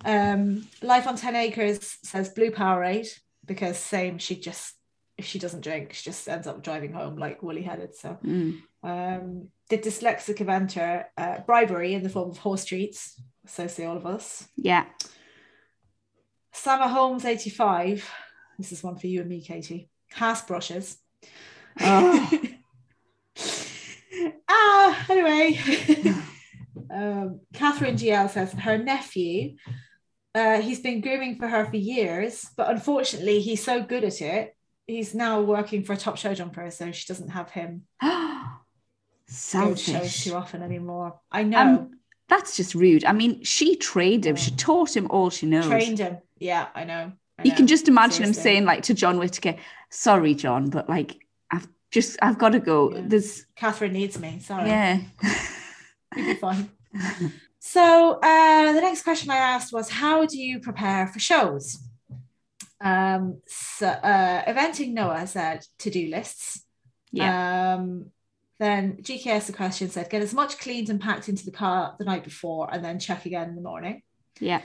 S2: Um, Life on 10 Acres says Blue Powerade because same, she just, if she doesn't drink, she just ends up driving home like woolly headed. So,
S1: mm.
S2: um, the dyslexic eventer, uh, bribery in the form of horse treats. So say all of us.
S1: Yeah.
S2: Summer Holmes 85. This is one for you and me, Katie. Haas brushes. Oh. ah, anyway. um, Catherine GL says her nephew, uh, he's been grooming for her for years, but unfortunately, he's so good at it. He's now working for a top show jumper, so she doesn't have him
S1: Selfish.
S2: shows too often anymore. I know. Um,
S1: that's just rude. I mean, she trained him. She taught him all she knows.
S2: Trained him. Yeah, I know. I
S1: you can just imagine Seriously. him saying, like, to John Whitaker, "Sorry, John, but like, I've just I've got to go. Yeah. There's
S2: Catherine needs me. Sorry.
S1: Yeah.
S2: You'll be fine. so uh, the next question I asked was, how do you prepare for shows? Um, so uh, eventing Noah said to do lists.
S1: Yeah.
S2: Um, then GKS Equestrian said get as much cleaned and packed into the car the night before and then check again in the morning.
S1: Yeah.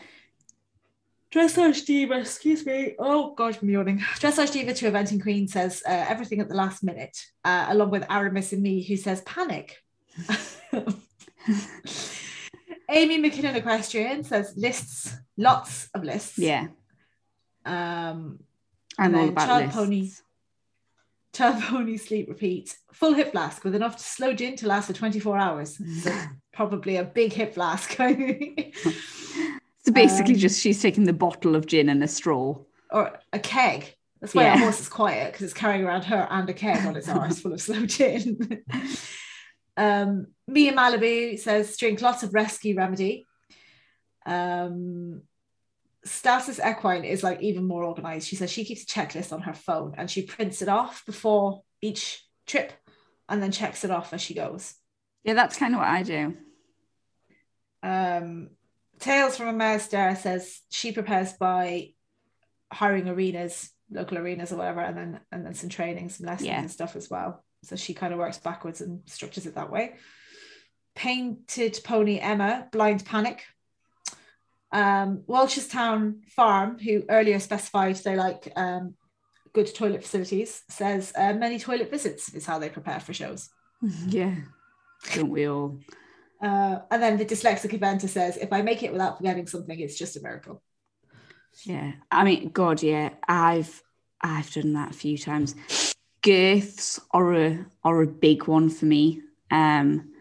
S2: Dressage Diva, excuse me. Oh God, I'm yawning. Dressage Diva to Eventing Queen says uh, everything at the last minute, uh, along with Aramis and me, who says panic. Amy McKinnon Equestrian says lists, lots of lists.
S1: Yeah.
S2: Um,
S1: I'm
S2: and
S1: all about
S2: child
S1: lists.
S2: pony, child pony sleep repeat, full hip flask with enough to slow gin to last for 24 hours. So probably a big hip flask.
S1: So basically,
S2: Um,
S1: just she's taking the bottle of gin and a straw.
S2: or a keg. That's why
S1: Yeah.
S2: our horse is quiet because it's carrying around her and a keg on its arse full of slow gin. um, Mia Malibu says drink lots of rescue remedy. Um, Stasis Equine is like even more organized. She says she keeps a checklist on her phone and she prints it off before each trip and then checks it off as she goes.
S1: Yeah, that's kind of what I do.
S2: Um, Tales from a Mouse Dare says she prepares by hiring arenas, local arenas or whatever, and then and then some training, some lessons
S1: Yeah.
S2: and stuff as well. So she kind of works backwards and structures it that way. Painted Pony Emma, Blind Panic. Um, Welchestown Farm, who earlier specified they like um, good toilet facilities, says uh, many toilet visits is how they prepare for shows.
S1: Yeah. Don't we all?
S2: Uh, and then the dyslexic eventer says, if I make it without forgetting something, it's just a miracle.
S1: Yeah. I mean, God, yeah. I've I've done that a few times. Girths are a are a big one for me. Um,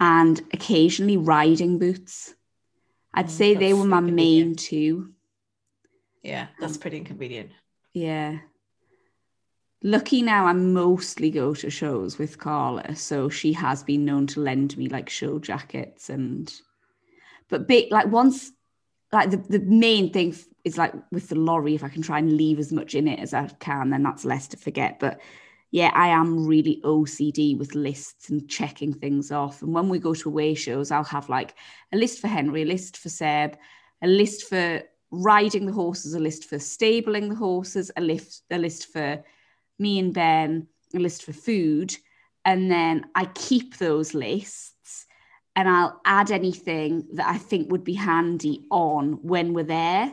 S1: and occasionally riding boots. I'd
S2: Mm,
S1: say they were my main two.
S2: Yeah, that's pretty inconvenient.
S1: Yeah. Lucky now I mostly go to shows with Carla, so she has been known to lend me like show jackets and but big like once like the, the main thing is like with the lorry, if I can try and leave as much in it as I can, then that's less to forget. But yeah, I am really OCD with lists and checking things off. And when we go to away shows, I'll have like a list for Henry, a list for Seb, a list for riding the horses, a list for stabling the horses, a list, a list for me and Ben, a list for food. And then I keep those lists and I'll add anything that I think would be handy on when we're there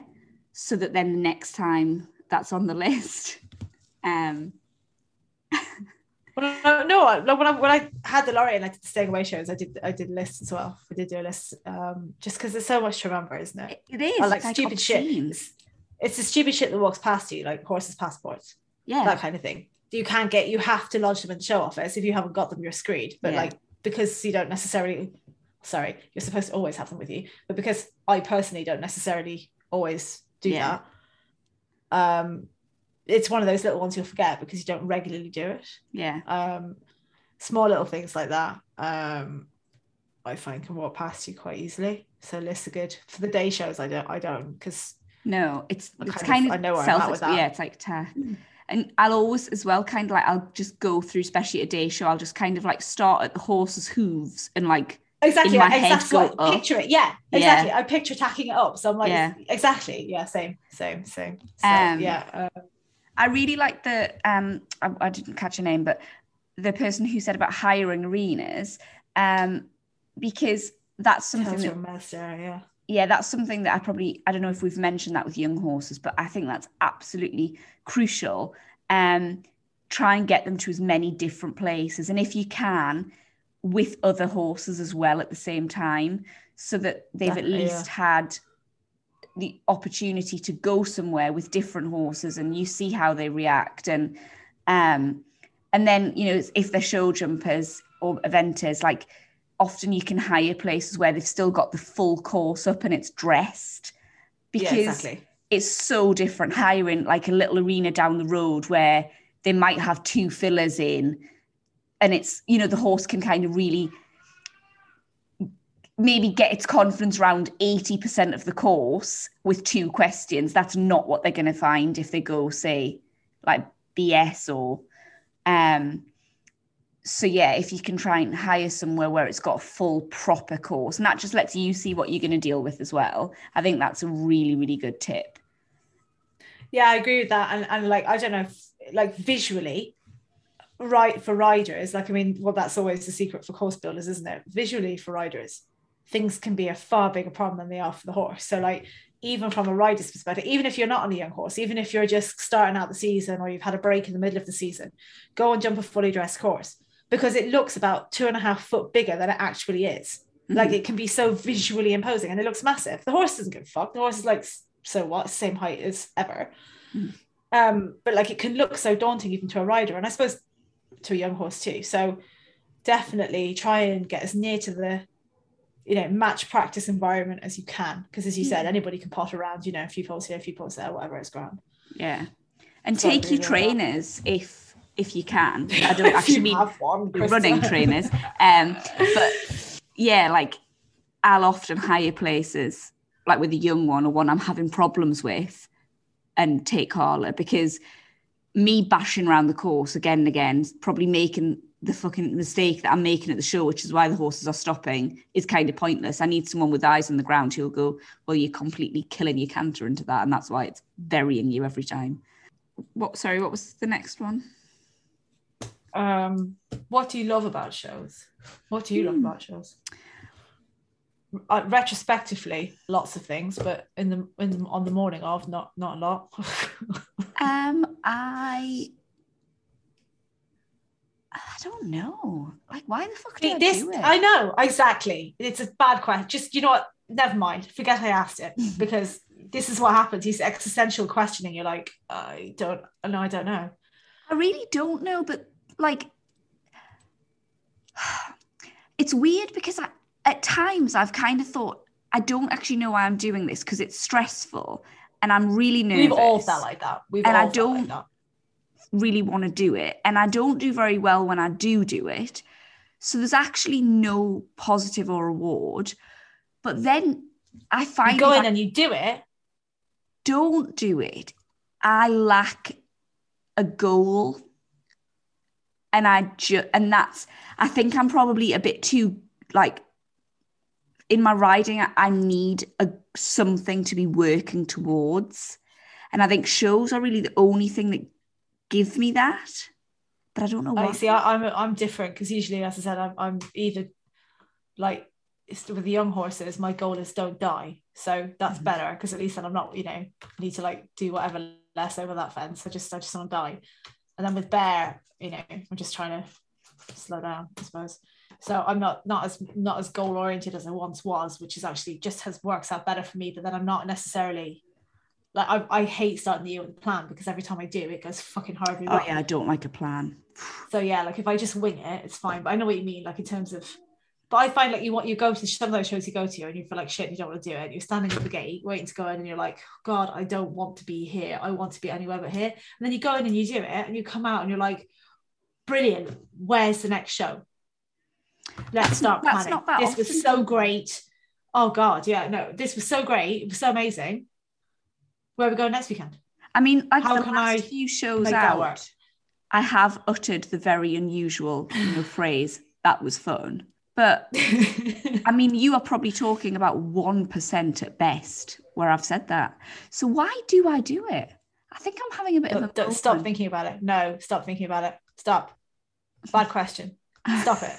S1: so that then the next time that's on the list. Um,
S2: Well, no, no, when I, when I had the lorry and I did the staying away shows, I did I did lists as well. I did do a list um, just because there's so much to remember, isn't it?
S1: it is
S2: Or like stupid shit. It's, it's the stupid shit that walks past you, like horses' passports,
S1: Yeah,
S2: that kind of thing. You can't get, you have to lodge them in the show office. If you haven't got them, you're screwed. But
S1: Yeah.
S2: like because you don't necessarily, sorry, you're supposed to always have them with you. But because I personally don't necessarily always do
S1: Yeah.
S2: that, um, it's one of those little ones you'll forget because you don't regularly do it.
S1: yeah,
S2: um small little things like that um i find can walk past you quite easily so lists are good for the day shows i don't i don't because
S1: no, it's
S2: I
S1: it's
S2: kind of-
S1: kind of,
S2: I know where I'm at with that.
S1: yeah, it's like ta- and I'll always as well kind of like I'll just go through, especially a day show. I'll just kind of like start at the horse's hooves and like
S2: exactly
S1: In my head,
S2: exactly
S1: go
S2: I
S1: up.
S2: picture it yeah
S1: Yeah.
S2: exactly i picture tacking it up so i'm like
S1: Yeah.
S2: exactly yeah same same same so,
S1: Um,
S2: yeah um,
S1: I really like the um I, I didn't catch a name, but the person who said about hiring arenas, um, because that's something that
S2: Master, yeah
S1: yeah, that's something that I probably I don't know if we've mentioned that with young horses, but I think that's absolutely crucial. Um, try and get them to as many different places, and if you can, with other horses as well at the same time, so that they've
S2: Definitely,
S1: at
S2: yeah.
S1: least had the opportunity to go somewhere with different horses, and you see how they react, and um, and then you know if they're show jumpers or eventers, like often you can hire places where they've still got the full course up and it's dressed because
S2: yeah exactly.
S1: it's so different hiring like a little arena down the road where they might have two fillers in and it's you know the horse can kind of really maybe get its confidence around 80% of the course with two questions. That's not what they're going to find if they go say like bs or um so yeah if you can try and hire somewhere where it's got a full proper course and that just lets you see what you're going to deal with as well i think that's a really really good tip
S2: Yeah, I agree with that. And and like I don't know, like visually, right for riders, like I mean, well, that's always the secret for course builders, isn't it? Visually for riders, things can be a far bigger problem than they are for the horse. So like even from a rider's perspective, even if you're not on a young horse, even if you're just starting out the season or you've had a break in the middle of the season, go and jump a fully dressed course because it looks about two and a half foot bigger than it actually is. Mm-hmm. Like it can be so visually imposing and it looks massive. The horse doesn't give a fuck. The horse is like, so what, same height as ever. Mm-hmm. Um, but like it can look so daunting even to a rider, and I suppose to a young horse too. So definitely try and get as near to the you know match practice environment as you can because as you said anybody can pot around you know a few poles here a few poles there whatever is grand
S1: yeah and take your trainers if if you can i don't actually mean one, running trainers um but yeah like i'll often hire places like with a young one or one i'm having problems with and take carla because me bashing around the course again and again probably making the fucking mistake that I'm making at the show, which is why the horses are stopping, is kind of pointless. I need someone with eyes on the ground who'll go, Well, you're completely killing your canter into that. And that's why it's burying you every time. What sorry, what was the next one?
S2: Um, what do you love about shows? What do you love hmm. about shows? Uh, retrospectively, lots of things, but in the in the, on the morning of, not not a lot.
S1: um, I I don't know. Like, why the fuck do this, I do it?
S2: I know exactly. It's a bad question. Just you know what? Never mind. Forget I asked it because this is what happens. He's existential questioning. You're like, I don't. No, I don't know.
S1: I really don't know. But like, it's weird because I, at times I've kind of thought I don't actually know why I'm doing this because it's stressful and I'm really nervous.
S2: We've all felt like that. We've
S1: and I don't. Like really want to do it. And I don't do very well when I do do it. So there's actually no positive or reward. But then I find
S2: you go in and you do it.
S1: Don't do it. I lack a goal. And I just and that's I think I'm probably a bit too like in my riding I, I need a something to be working towards. And I think shows are really the only thing that give me that, but I don't know why.
S2: I see. I, am I'm, I'm different because usually, as I said, I'm, I'm either like with the young horses, my goal is don't die. So that's mm-hmm. better because at least then I'm not, you know, need to like do whatever less over that fence. I just I just want to die. And then with bear, you know, I'm just trying to slow down, I suppose. So I'm not not as not as goal oriented as I once was, which is actually just has works out better for me. But then I'm not necessarily like I, I hate starting the year with a plan because every time I do it goes fucking horribly oh,
S1: wrong. Oh yeah, I don't like a plan.
S2: So yeah, like if I just wing it, it's fine. But I know what you mean, like in terms of but I find like you want you go to some of those shows you go to and you feel like shit, you don't want to do it. You're standing at the gate waiting to go in, and you're like, God, I don't want to be here. I want to be anywhere but here. And then you go in and you do it, and you come out and you're like, brilliant. Where's the next show? Let's start planning. this often. was so great. Oh God, yeah, no, this was so great. It was so amazing. Where are we going next weekend?
S1: I mean, like How the last I few shows out, I have uttered the very unusual you know, phrase, that was fun. But I mean, you are probably talking about 1% at best where I've said that. So why do I do it? I think I'm having a bit of
S2: a. Stop thinking about it. No, stop thinking about it. Stop. Bad question. Stop it.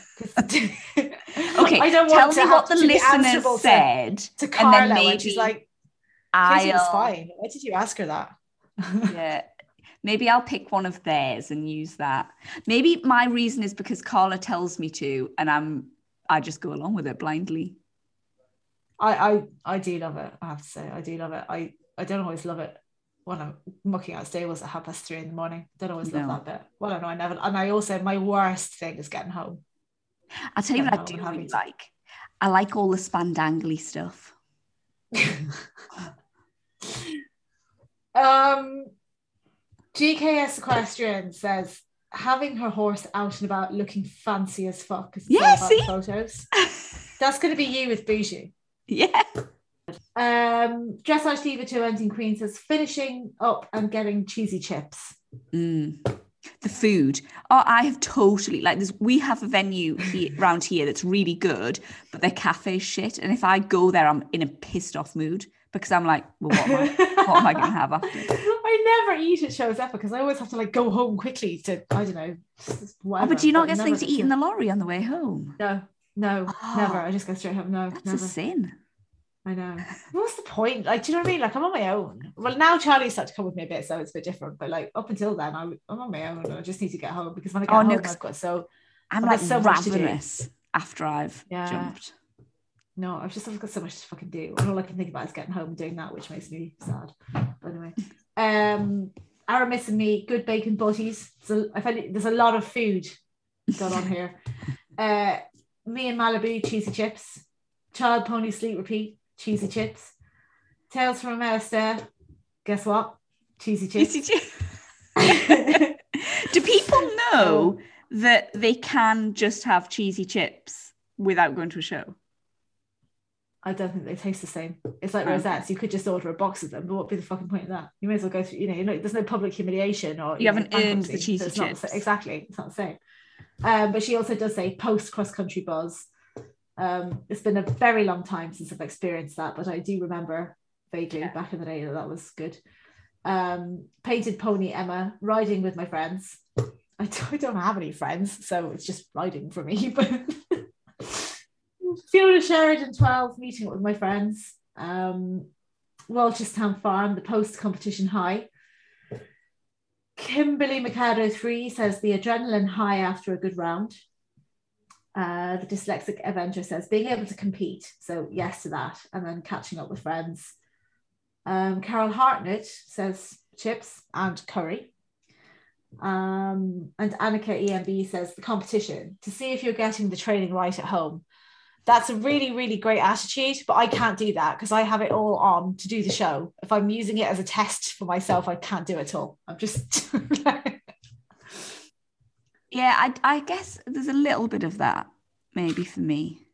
S1: okay, I don't want tell me what the listeners said.
S2: To, to Carla, and then maybe, she's like, I was fine. Why did you ask her that?
S1: yeah. Maybe I'll pick one of theirs and use that. Maybe my reason is because Carla tells me to, and I'm I just go along with it blindly.
S2: I I I do love it. I have to say, I do love it. I I don't always love it when I'm mucking out stables at half past three in the morning. Don't always love no. that bit. Well, I know I never. And I also my worst thing is getting home.
S1: I'll tell you what I do really like. I like all the spandangly stuff.
S2: um, GKS Equestrian says having her horse out and about looking fancy as fuck.
S1: Yeah, see?
S2: photos. That's going to be you with Bijou.
S1: Yeah.
S2: Um, Dressage Diva 2 Eventing Queen says finishing up and getting cheesy chips.
S1: Mm. The food. Oh, I have totally like this. We have a venue here, around here that's really good, but their cafe shit. And if I go there, I'm in a pissed off mood because I'm like, well, what am I, what am I going to have after?
S2: I never eat at shows ever because I always have to like go home quickly to I don't know.
S1: Oh, but do you not get something to eat in the lorry on the way home?
S2: No, no, oh, never. I just go straight home. No,
S1: that's
S2: never.
S1: a sin.
S2: I know. What's the point? Like, do you know what I mean? Like, I'm on my own. Well, now Charlie's started to come with me a bit, so it's a bit different. But like, up until then, I, am on my own. I just need to get home because when I get oh, home, no, I've got so.
S1: I'm I've like so ravenous after I've yeah. jumped.
S2: No, I've just I've got so much to fucking do. And all I can think about is getting home and doing that, which makes me sad. But anyway, um, Aramis and me, good bacon butties. So I find there's a lot of food going on here. Uh, me and Malibu cheesy chips, child pony sleep repeat cheesy chips, Tales from a America. Guess what? Cheesy chips. Cheesy chips.
S1: Do people know that they can just have cheesy chips without going to a show?
S2: I don't think they taste the same. It's like rosettes. You could just order a box of them, but what would be the fucking point of that? You may as well go through, you know, you know there's no public humiliation or
S1: you, you haven't know, earned the cheesy so chips.
S2: The, exactly. It's not the same. Um, but she also does say post cross country buzz. Um, it's been a very long time since I've experienced that, but I do remember vaguely yeah. back in the day that that was good. Um, painted pony Emma riding with my friends. I don't, I don't have any friends, so it's just riding for me. But Fiona Sheridan 12, meeting up with my friends. Um, Walterstown Farm, the post competition high. Kimberly Mikado 3 says the adrenaline high after a good round. Uh, the dyslexic eventer says being able to compete. So, yes to that. And then catching up with friends. Um, Carol Hartnett says chips and curry. Um, and Annika EMB says the competition to see if you're getting the training right at home that's a really really great attitude but i can't do that because i have it all on to do the show. If i'm using it as a test for myself i can't do it all. I'm just
S1: yeah I, I guess there's a little bit of that maybe for me.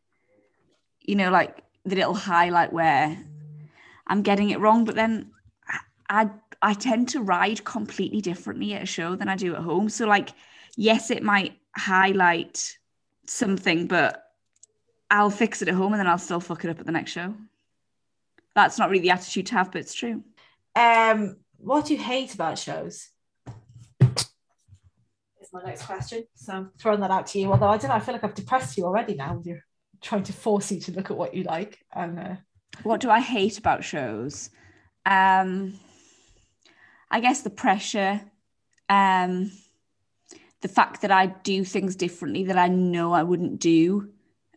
S1: You know like the little highlight where i'm getting it wrong but then i i tend to ride completely differently at a show than i do at home. So like yes it might highlight something but I'll fix it at home and then I'll still fuck it up at the next show. That's not really the attitude to have, but it's true.
S2: Um, what do you hate about shows? Is my next question. So I'm throwing that out to you. Although I don't know, I feel like I've depressed you already now with your trying to force you to look at what you like. And uh...
S1: what do I hate about shows? Um, I guess the pressure. Um, the fact that I do things differently that I know I wouldn't do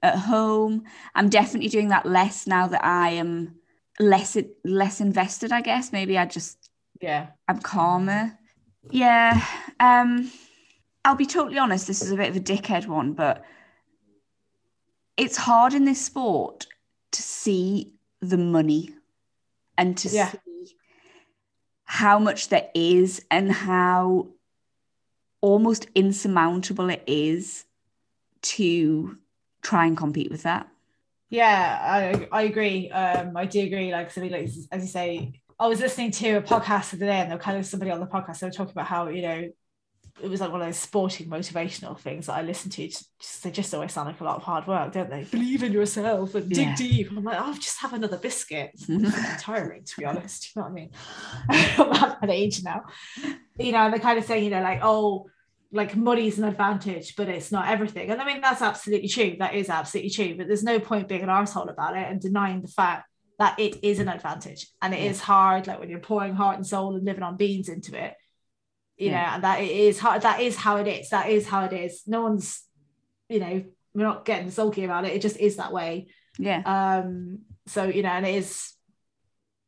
S1: at home. I'm definitely doing that less now that I am less less invested, I guess. Maybe I just
S2: yeah,
S1: I'm calmer. Yeah. Um I'll be totally honest, this is a bit of a dickhead one, but it's hard in this sport to see the money and to yeah. see how much there is and how almost insurmountable it is to try and compete with that.
S2: Yeah, I, I agree. Um, I do agree. Like something like as you say, I was listening to a podcast the day, and there was kind of somebody on the podcast. They were talking about how you know it was like one of those sporting motivational things that I listen to. Just, they just always sound like a lot of hard work, don't they? Believe in yourself and dig yeah. deep. I'm like, oh, just have another biscuit. It's tiring, to be honest. You know what I mean? I'm at that age now. You know, and they're kind of saying, you know, like, oh, like money's an advantage, but it's not everything. And I mean, that's absolutely true. That is absolutely true. But there's no point being an arsehole about it and denying the fact that it is an advantage. And it yeah. is hard, like when you're pouring heart and soul and living on beans into it, you yeah. know, and that it is hard. That is how it is. That is how it is. No one's, you know, we're not getting sulky about it. It just is that way.
S1: Yeah.
S2: Um, so, you know, and it is,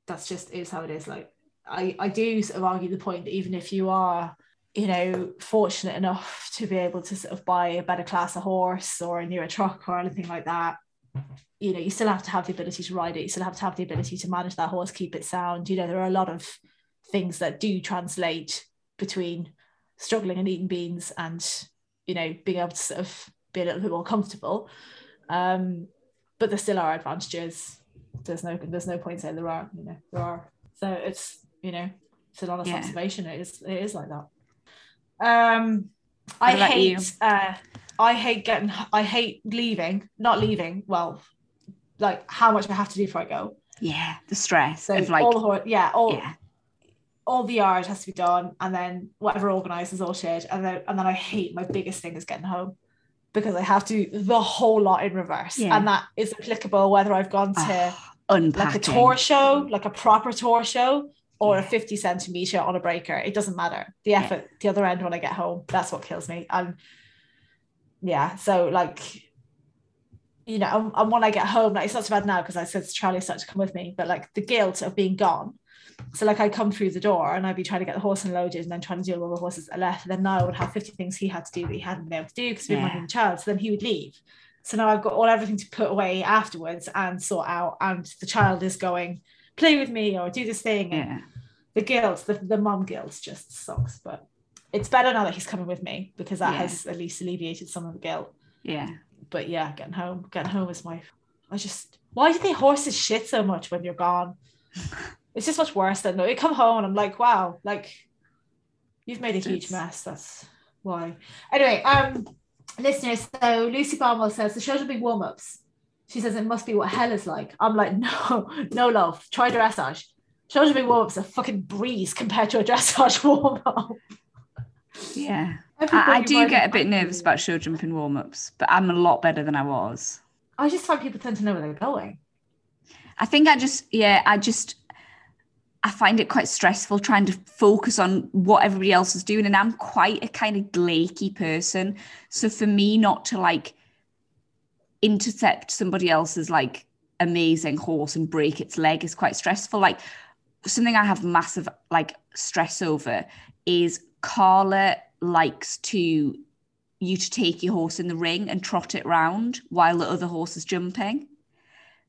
S2: that's just is how it is. Like I, I do sort of argue the point that even if you are you know, fortunate enough to be able to sort of buy a better class of horse or a newer truck or anything like that, you know, you still have to have the ability to ride it. You still have to have the ability to manage that horse, keep it sound. You know, there are a lot of things that do translate between struggling and eating beans and, you know, being able to sort of be a little bit more comfortable. Um, but there still are advantages. There's no there's no point saying there are, you know, there are. So it's, you know, it's an honest yeah. observation. It is it is like that. Um, I hate. Uh, I hate getting. I hate leaving. Not leaving. Well, like how much I have to do before I go.
S1: Yeah, the stress
S2: So
S1: of like,
S2: all the hor- yeah, all
S1: yeah,
S2: all the yard has to be done, and then whatever organised is all shit, and then and then I hate my biggest thing is getting home because I have to do the whole lot in reverse,
S1: Yeah.
S2: and that is applicable whether I've gone to
S1: oh,
S2: like a tour show, like a proper tour show, or
S1: Yeah.
S2: a 50 centimeter on a breaker. It doesn't matter. The
S1: Yeah.
S2: effort, the other end when I get home, that's what kills me. And yeah, so like, you know, and, when I get home, like it's not so bad now because I said to Charlie started to come with me, but like the guilt of being gone. So like I come through the door and I'd be trying to get the horse unloaded and then trying to deal with all the horses that left. And then now I would have 50 things he had to do that he hadn't been able to do because we
S1: Yeah.
S2: were yeah. child. So then he would leave. So now I've got all everything to put away afterwards and sort out. And the child is going, play with me or do this thing.
S1: Yeah,
S2: the guilt, the, the mum guilt just sucks. But it's better now that he's coming with me because that
S1: Yeah.
S2: has at least alleviated some of the guilt.
S1: yeah.
S2: But yeah, getting home, getting home is my I just why do they horses shit so much when you're gone? It's just much worse than you come home and I'm like, wow, like you've made a huge
S1: It's-
S2: mess. That's why. Anyway, um listeners, so Lucy Barnwell says the shows will be warm-ups. She says it must be what hell is like. I'm like, no, no love. Try dressage. Shows will be warm-ups a fucking breeze compared to a dressage warm-up.
S1: Yeah. I, I do get a bit nervous about show jumping warm ups, but I'm a lot better than I was.
S2: I just find people tend to know where they're going.
S1: I think I just, yeah, I just, I find it quite stressful trying to focus on what everybody else is doing. And I'm quite a kind of glaky person. So for me, not to like intercept somebody else's like amazing horse and break its leg is quite stressful. Like something I have massive like stress over is Carla likes to you to take your horse in the ring and trot it round while the other horse is jumping.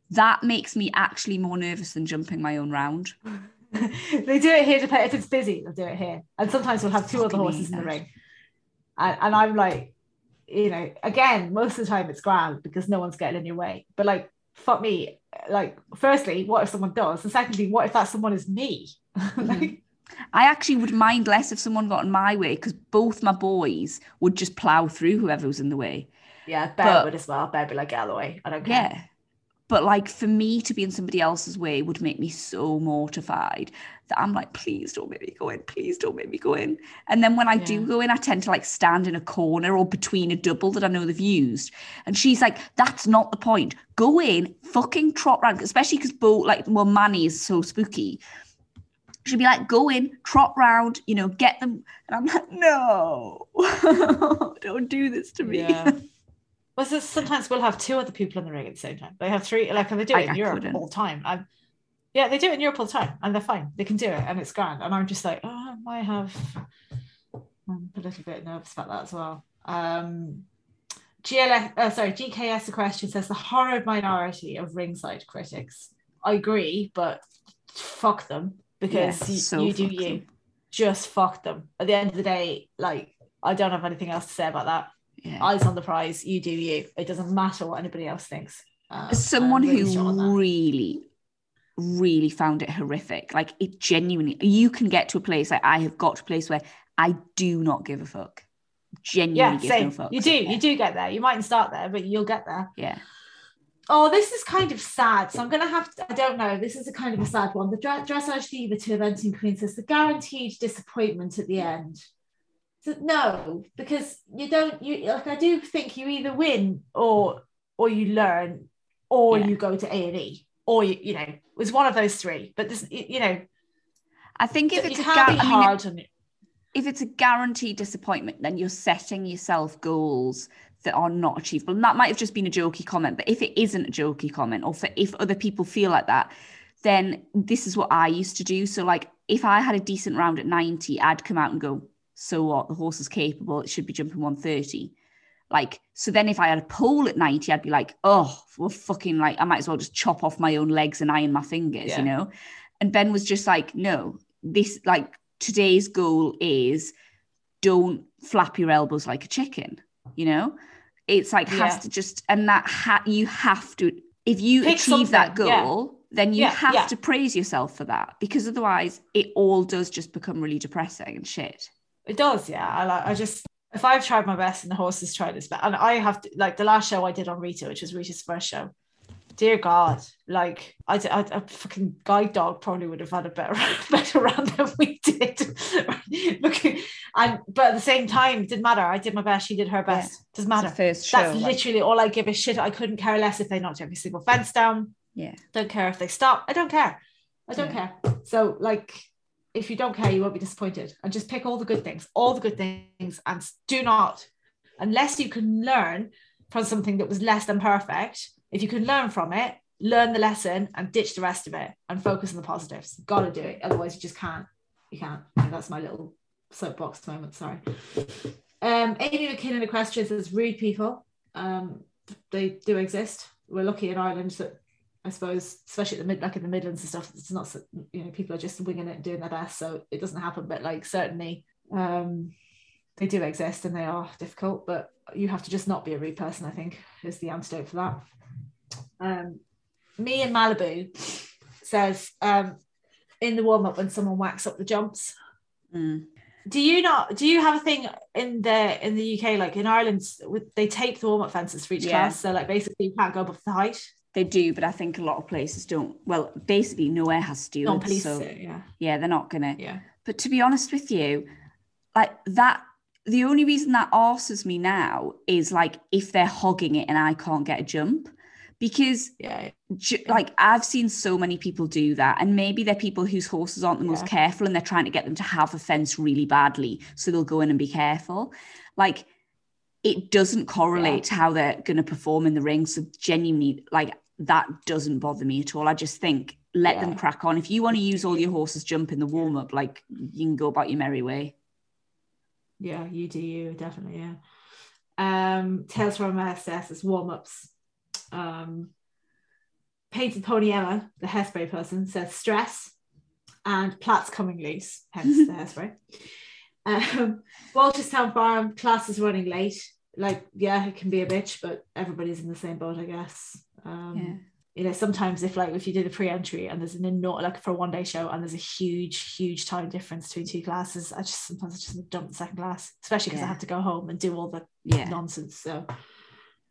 S1: That makes me actually more nervous than jumping my own round.
S2: they do it here if it's busy, they'll do it here. And sometimes we'll have two other horses in the ring. And, and I'm like, you know, again, most of the time it's grand because no one's getting in your way. But like, fuck me. Like, firstly, what if someone does? And secondly, what if that someone is me? Mm-hmm. like,
S1: I actually would mind less if someone got in my way because both my boys would just plow through whoever was in the way.
S2: yeah, Bear
S1: But-
S2: would as well. Bear would be like, get out of the way. I don't care.
S1: Yeah. But like for me to be in somebody else's way would make me so mortified that I'm like, please don't make me go in. Please don't make me go in. And then when I do go in, I tend to like stand in a corner or between a double that I know they've used. And she's like, that's not the point. Go in, fucking trot round, especially because Bo, like, well, Manny is so spooky. She'd be like, go in, trot round, you know, get them. And I'm like, no, don't do this to me.
S2: Yeah. Well, so sometimes we'll have two other people in the ring at the same time. They have three, like, and they do
S1: I-
S2: it in
S1: I
S2: Europe
S1: couldn't.
S2: all the time. Yeah, they do it in Europe all the time, and they're fine. They can do it, and it's grand. And I'm just like, oh, I have. I'm a little bit nervous about that as well. Um, GLS, uh, sorry, GKS Equestrian says the horrid minority of ringside critics. I agree, but fuck them because
S1: Yeah,
S2: you,
S1: so
S2: you do you.
S1: them.
S2: Just fuck them. At the end of the day, like I don't have anything else to say about that
S1: Yeah.
S2: eyes on the prize you do you. It doesn't matter what anybody else thinks. Um,
S1: someone
S2: really
S1: who
S2: strong on that.
S1: really really found it horrific like it genuinely you can get to a place like i have got to a place where i do not give a fuck. Genuinely
S2: yeah
S1: give no fucks.
S2: You do
S1: yeah.
S2: you do get there. You mightn't start there but you'll get there.
S1: Yeah.
S2: Oh this is kind of sad. So i'm gonna have to i don't know this is a kind of a sad one. The dre- dressage fever to eventing queen says the guaranteed disappointment at the end so no because you don't you like i do think you either win or or you learn or
S1: Yeah.
S2: you go to a&e or you you know it was one of those three but this you know.
S1: I think if it's a gar- I mean,
S2: it.
S1: if it's a guaranteed disappointment then you're setting yourself goals that are not achievable. And that might have just been a jokey comment but if it isn't a jokey comment or for if other people feel like that then this is what i used to do. So like if i had a decent round at 90 i'd come out and go so what the horse is capable it should be jumping 130 like so then if i had a pole at 90 i'd be like oh well fucking like i might as well just chop off my own legs and iron my fingers
S2: Yeah.
S1: you know and ben was just like no this like today's goal is don't flap your elbows like a chicken you know it's like has to just and that ha- you have to if you
S2: Pick
S1: achieve that
S2: something, yeah.
S1: goal then you
S2: Yeah,
S1: have
S2: yeah.
S1: to praise yourself for that because otherwise it all does just become really depressing and shit
S2: It does, yeah. I like. I just if I've tried my best and the horse has tried its best, and I have to like the last show I did on Rita, which was Rita's first show, dear God, like I, I, a fucking guide dog probably would have had a better better run than we did. Looking and but at the same time, it didn't matter. I did my best. She did her best. Yeah. Doesn't matter.
S1: First show,
S2: That's like... literally all I give a shit. I couldn't care less if they knocked every single fence down.
S1: Yeah.
S2: Don't care if they stop. I don't care. I don't yeah. care. So like if you don't care, you won't be disappointed. And just pick all the good things, all the good things, and do not, unless you can learn from something that was less than perfect, if you can learn from it, learn the lesson and ditch the rest of it and focus on the positives. You've Gotta do it. Otherwise, you just can't. You can't. that's my little soapbox moment. Sorry. Um, Amy McKinnon, Equestrian says rude people. Um, they do exist. We're lucky in Ireland that I suppose, especially at the mid, like in the Midlands and stuff, it's not, you know, people are just winging it and doing their best, so it doesn't happen. But like, certainly, um, they do exist and they are difficult. But you have to just not be a rude person. I think is the antidote for that. Um, me in Malibu says um, in the warm up when someone whacks up the jumps.
S1: Mm.
S2: Do you not? Do you have a thing in the in the UK like in Ireland? With they tape the warm up fences for each yeah. class, so like basically you can't go above the height.
S1: They do, but I think a lot of places don't. Well, basically, nowhere has stewards. Non-police, so
S2: yeah,
S1: yeah, they're not gonna.
S2: Yeah.
S1: But to be honest with you, like that, the only reason that arses me now is like if they're hogging it and I can't get a jump, because
S2: yeah,
S1: ju- like I've seen so many people do that, and maybe they're people whose horses aren't the yeah. most careful, and they're trying to get them to have a fence really badly, so they'll go in and be careful. Like it doesn't correlate yeah. how they're going to perform in the ring. So genuinely, like that doesn't bother me at all. I just think let yeah. them crack on. If you want to use all your horses jump in the warm up, like you can go about your merry way.
S2: Yeah, you do you definitely. Yeah. Um, Tales from MSS is warm ups. Um, Painted Pony Emma, the hairspray person, says stress and plaits coming loose, hence the hairspray. Um, Walterstown Farm class is running late. Like, yeah, it can be a bitch, but everybody's in the same boat, I guess. Um, yeah. You know, sometimes if like if you did a pre-entry and there's an enormous like for a one day show and there's a huge, huge time difference between two classes, I just sometimes I just dump the second class, especially because yeah. I have to go home and do all the yeah. nonsense. So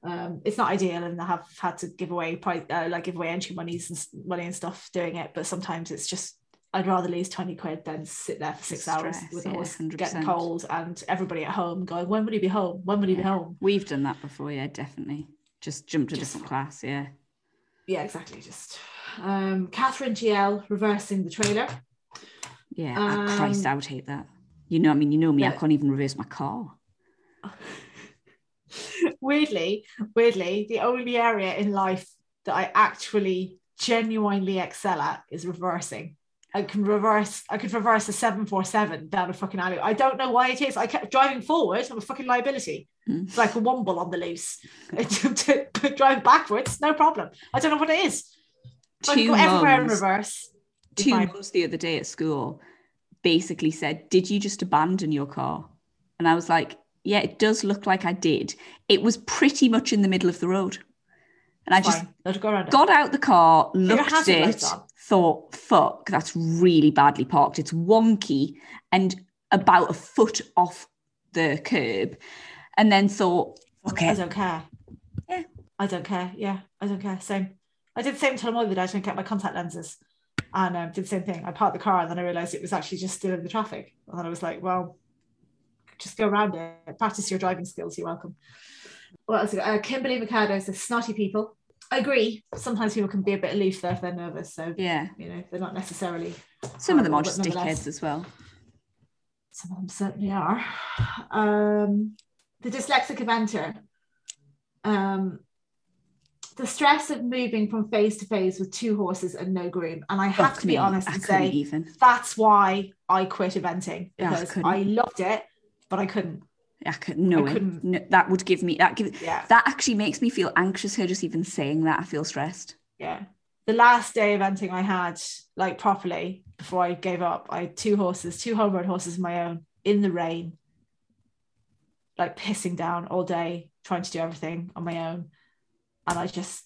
S2: um, it's not ideal, and I have had to give away price, uh, like give away entry monies and money and stuff doing it. But sometimes it's just I'd rather lose 20 quid than sit there for six Stress, hours with the horse getting cold and everybody at home going, when would he be home? When would he yeah. be home?
S1: We've done that before, yeah, definitely. Just jumped to a different class, yeah.
S2: Yeah, exactly. Just um Catherine GL reversing the trailer.
S1: Yeah, um, Christ, I would hate that. You know, I mean, you know me, yeah. I can't even reverse my car.
S2: weirdly, weirdly, the only area in life that I actually genuinely excel at is reversing. I can reverse. I could reverse a seven four seven down a fucking alley. I don't know why it is. I kept driving forward. I'm a fucking liability. Mm. It's like a womble on the loose. Drive backwards, no problem. I don't know what it is. Two I can go mums, everywhere in reverse.
S1: Two mums the other day at school basically said, "Did you just abandon your car?" And I was like, "Yeah, it does look like I did. It was pretty much in the middle of the road." And I just got out the car, looked at it, thought, fuck, that's really badly parked. It's wonky and about a foot off the curb. And then thought, okay.
S2: I don't care.
S1: Yeah.
S2: I don't care. Yeah, I don't care. Same. I did the same time the other day. I didn't get my contact lenses and um, did the same thing. I parked the car and then I realized it was actually just still in the traffic. And then I was like, well, just go around it, practice your driving skills. You're welcome. What else? Uh, Kimberly Mikado says snotty people. I agree. Sometimes people can be a bit aloof there if they're nervous. So
S1: yeah,
S2: you know, they're not necessarily.
S1: Some of them are just dickheads as well.
S2: Some of them certainly are. Um, the dyslexic eventer. Um, the stress of moving from phase to phase with two horses and no groom. And I have to be honest and say even. that's why I quit eventing because I, I loved it, but I couldn't.
S1: I could no, I no, that would give me that give yeah. that actually makes me feel anxious her just even saying that I feel stressed.
S2: Yeah. The last day of eventing I had like properly before I gave up, I had two horses, two homebred horses of my own in the rain, like pissing down all day, trying to do everything on my own. And I just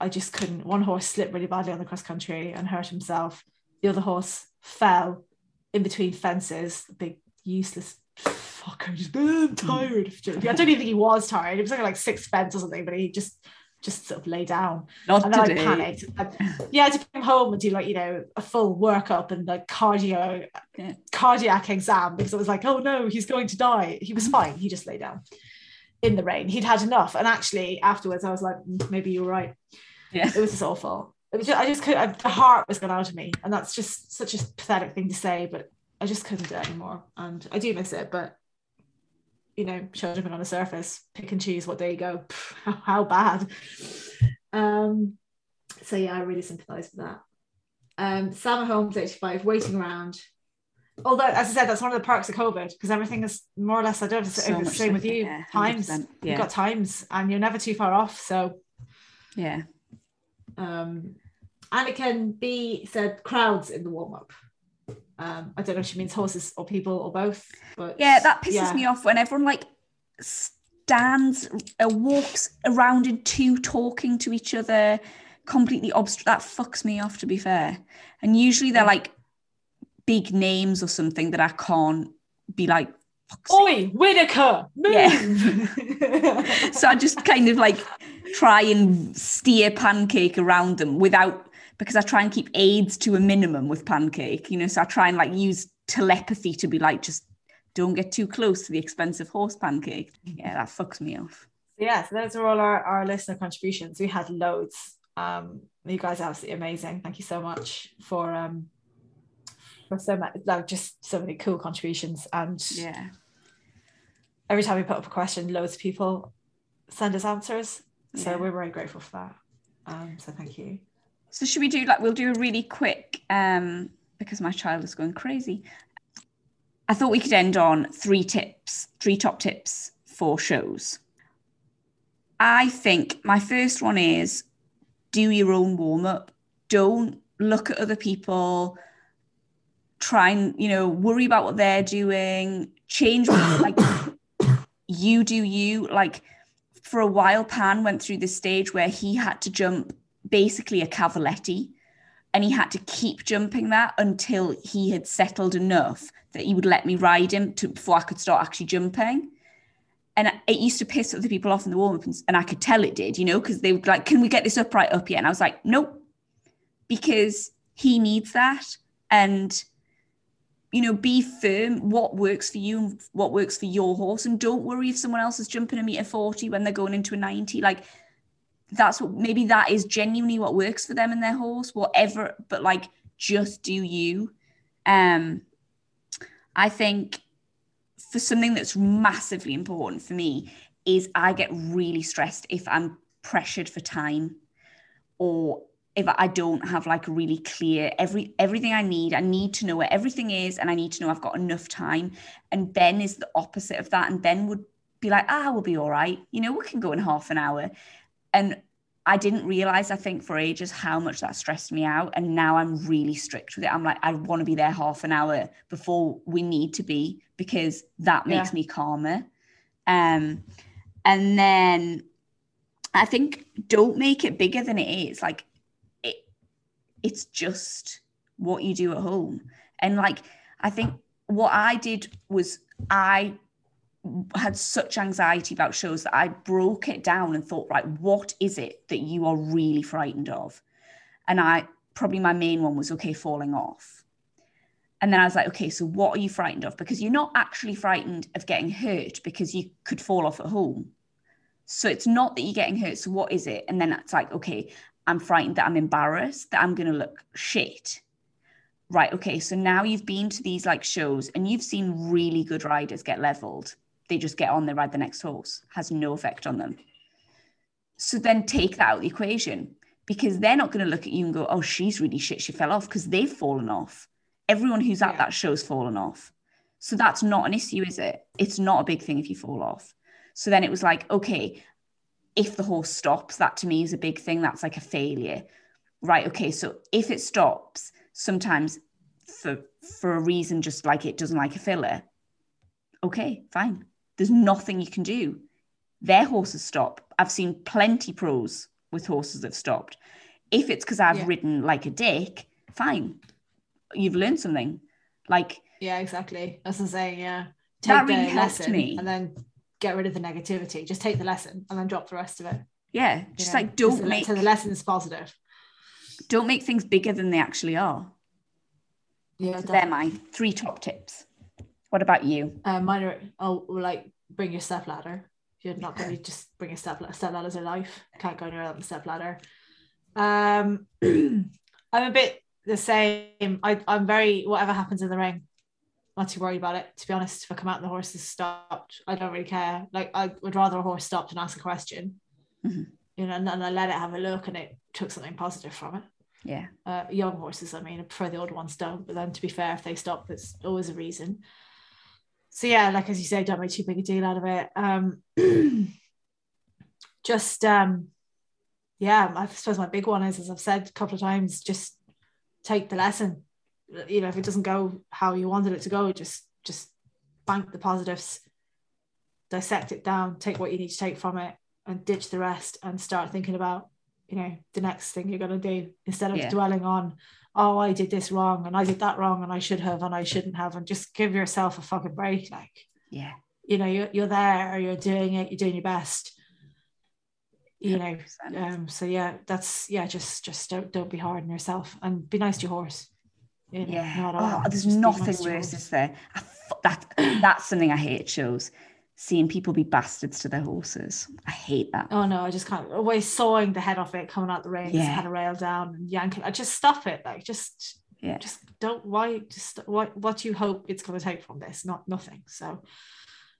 S2: I just couldn't. One horse slipped really badly on the cross country and hurt himself. The other horse fell in between fences, big useless fuck, I'm just I'm tired. I don't even think he was tired. It was like like six fence or something, but he just just sort of lay down.
S1: Not
S2: and then
S1: today.
S2: I panicked. I, yeah, I had to come home and do like, you know, a full workup and like cardio
S1: Yeah.
S2: cardiac exam because I was like, oh no, he's going to die. He was fine. He just lay down in the rain. He'd had enough. And actually afterwards I was like, "Mm, maybe you're right.
S1: Yeah.
S2: It was just awful. It was just, I just could I, the heart was gone out of me. And that's just such a pathetic thing to say, but I just couldn't do it anymore. And I do miss it, but you know, children on the surface, pick and choose what day you go. Pff, How, bad. Um, so yeah, I really sympathise with that. Um, Sam Holmes, 85, waiting around. Although, as I said, that's one of the perks of COVID because everything is more or less. I don't know if it's
S1: So
S2: the same with you.
S1: yeah,
S2: times
S1: 100%,
S2: you've
S1: yeah.
S2: got times, and you're never too far off. So,
S1: Yeah.
S2: um, and it can be said crowds in the warm up. Um, I don't know if she means horses or people or both, but
S1: Yeah, that pisses
S2: yeah.
S1: me off when everyone like stands, uh, walks around in two, talking to each other, completely obst. That fucks me off, to be fair. And usually they're like big names or something that I can't be like.
S2: Oi, Whitaker, move!
S1: Yeah. so I just kind of like try and steer pancake around them without because I try and keep aids to a minimum with pancake, you know. So I try and like use telepathy to be like, just don't get too close to the expensive horse pancake. Yeah, that fucks me off.
S2: yeah, so those are all our, our listener contributions. We had loads. Um, you guys are absolutely amazing. Thank you so much for um for so much like just so many cool contributions. And
S1: Yeah.
S2: every time we put up a question, loads of people send us answers. So
S1: Yeah.
S2: we're very grateful for that. Um, so thank you.
S1: So should we do like we'll do a really quick um because my child is going crazy. I thought we could end on three tips, three top tips for shows. I think my first one is do your own warm up. Don't look at other people. Try and, you know, worry about what they're doing. Change like you do you. Like for a while, Pan went through this stage where he had to jump basically a cavaletti and he had to keep jumping that until he had settled enough that he would let me ride him to before I could start actually jumping. And it used to piss other people off in the warm up, and, I could tell it did, you know, because they would like, "Can we get this up right up yet?" And I was like, "Nope," because he needs that, and you know, be firm. What works for you and what works for your horse, and don't worry if someone else is jumping a meter forty when they're going into a ninety. Like that's what maybe that is genuinely what works for them and their horse whatever but like just do you. Um i think for something that's massively important for me is i get really stressed if i'm pressured for time or if i don't have like really clear every everything i need. I need to know where everything is and i need to know i've got enough time. And ben is the opposite of that and ben would be like ah we'll be all right. You know we can go in half an hour and I didn't realize, I think, for ages how much that stressed me out. And now I'm really strict with it. I'm like, I want to be there half an hour before we need to be because that makes
S2: Yeah.
S1: me calmer. Um, and then I think don't make it bigger than it is. Like it, it's just what you do at home. And like, I think what I did was I had such anxiety about shows that I broke it down and thought, right, what is it that you are really frightened of? And I probably my main one was okay, falling off. And then I was like, okay, so what are you frightened of? Because you're not actually frightened of getting hurt because you could fall off at home. So it's not that you're getting hurt. So what is it? And then it's like, okay, I'm frightened that I'm embarrassed, that I'm going to look shit. Right. Okay. So now you've been to these like shows and you've seen really good riders get leveled they just get on, they ride the next horse, has no effect on them. So then take that out of the equation because they're not going to look at you and go, oh, she's really shit, she fell off because they've fallen off. Everyone who's at
S2: Yeah.
S1: that show's fallen off. So that's not an issue, is it? It's not a big thing if you fall off. So then it was like, okay, if the horse stops, that to me is a big thing. That's like a failure. Right. Okay. So if it stops, sometimes for for a reason just like it doesn't like a filler, okay, fine. There's nothing you can do. Their horses stop. I've seen plenty pros with horses that have stopped. If it's because I've
S2: Yeah.
S1: ridden like a dick, fine. You've learned something. Like,
S2: Yeah, exactly. That's I'm saying. Yeah. Take the
S1: really helped
S2: lesson
S1: me.
S2: and then get rid of the negativity. Just take the lesson and then drop the rest of it.
S1: Yeah, just know, like don't make
S2: so the lesson's positive.
S1: Don't make things bigger than they actually are. Yeah, so they're my three top tips. What about you?
S2: Uh, mine are oh, like bring your step ladder. You're not going to just bring a step step ladder's a life. Can't go anywhere without a step ladder. Um, I'm a bit the same. I, I'm very whatever happens in the ring. Not too worried about it. To be honest, if I come out and the horse is stopped, I don't really care. Like I would rather a horse stopped and ask a question. Mm-hmm. You know, and, and I let it have a look, and it took something positive from it.
S1: Yeah.
S2: Uh, young horses, I mean, I prefer the old ones don't. But then, to be fair, if they stop, there's always a reason. So yeah, like as you say, don't make too big a deal out of it. Um, just um, yeah, I suppose my big one is, as I've said a couple of times, just take the lesson. You know, if it doesn't go how you wanted it to go, just just bank the positives, dissect it down, take what you need to take from it, and ditch the rest, and start thinking about you know the next thing you're going to do instead of yeah. dwelling on oh i did this wrong and i did that wrong and i should have and i shouldn't have and just give yourself a fucking break like
S1: yeah.
S2: you know you're, you're there you're doing it you're doing your best. You know um so yeah that's yeah just just don't don't be hard on yourself and be nice to your horse.
S1: You know, yeah. oh, there's nothing nice worse is there. That that's something i hate shows seeing people be bastards to their horses. I hate that.
S2: Oh no, I just can't. Always sawing the head off it, coming out the reins, yeah. had a rail down and yanking. I just stop it. Like just,
S1: yeah,
S2: just don't. Why? Just what? What do you hope it's going to take from this? Not nothing. So,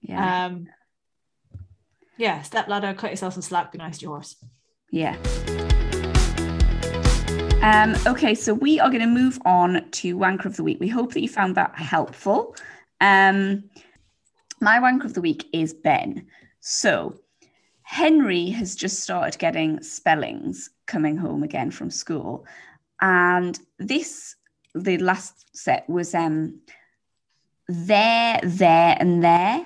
S2: yeah. Um. Yeah, step ladder, cut yourself some slack, be nice to your horse.
S1: Yeah. Um, okay, so we are going to move on to Wanker of the Week. We hope that you found that helpful. Um, my wanker of the week is Ben. So Henry has just started getting spellings coming home again from school. And this, the last set was um there, there, and there.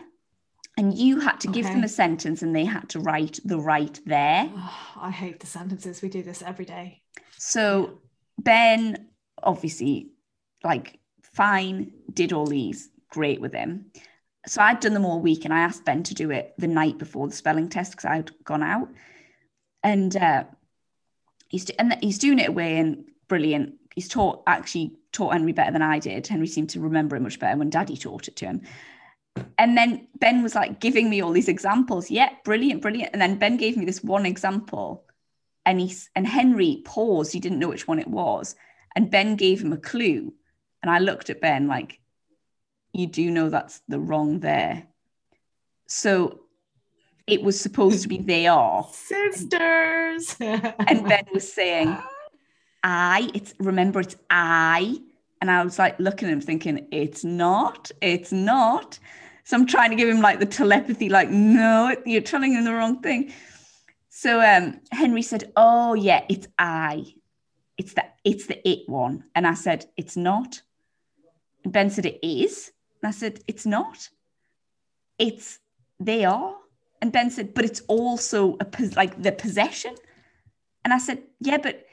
S1: And you had to give them a sentence and they had to write the right there.
S2: Oh, I hate the sentences. We do this every day.
S1: So Ben, obviously, like, fine, did all these, great with him so I'd done them all week and I asked Ben to do it the night before the spelling test because I'd gone out. And uh, he's and he's doing it away and brilliant. He's taught actually taught Henry better than I did. Henry seemed to remember it much better when Daddy taught it to him. And then Ben was like giving me all these examples. Yeah, brilliant, brilliant. And then Ben gave me this one example, and he and Henry paused. He didn't know which one it was, and Ben gave him a clue. And I looked at Ben like, you do know that's the wrong there. So it was supposed to be they are
S2: sisters.
S1: and Ben was saying, I, it's remember it's I. And I was like looking at him thinking, it's not, it's not. So I'm trying to give him like the telepathy, like, no, you're telling him the wrong thing. So um, Henry said, Oh yeah, it's I. It's the it's the it one. And I said, It's not. And Ben said it is. And I said, It's not. It's they are. And Ben said, But it's also a like the possession. And I said, Yeah, but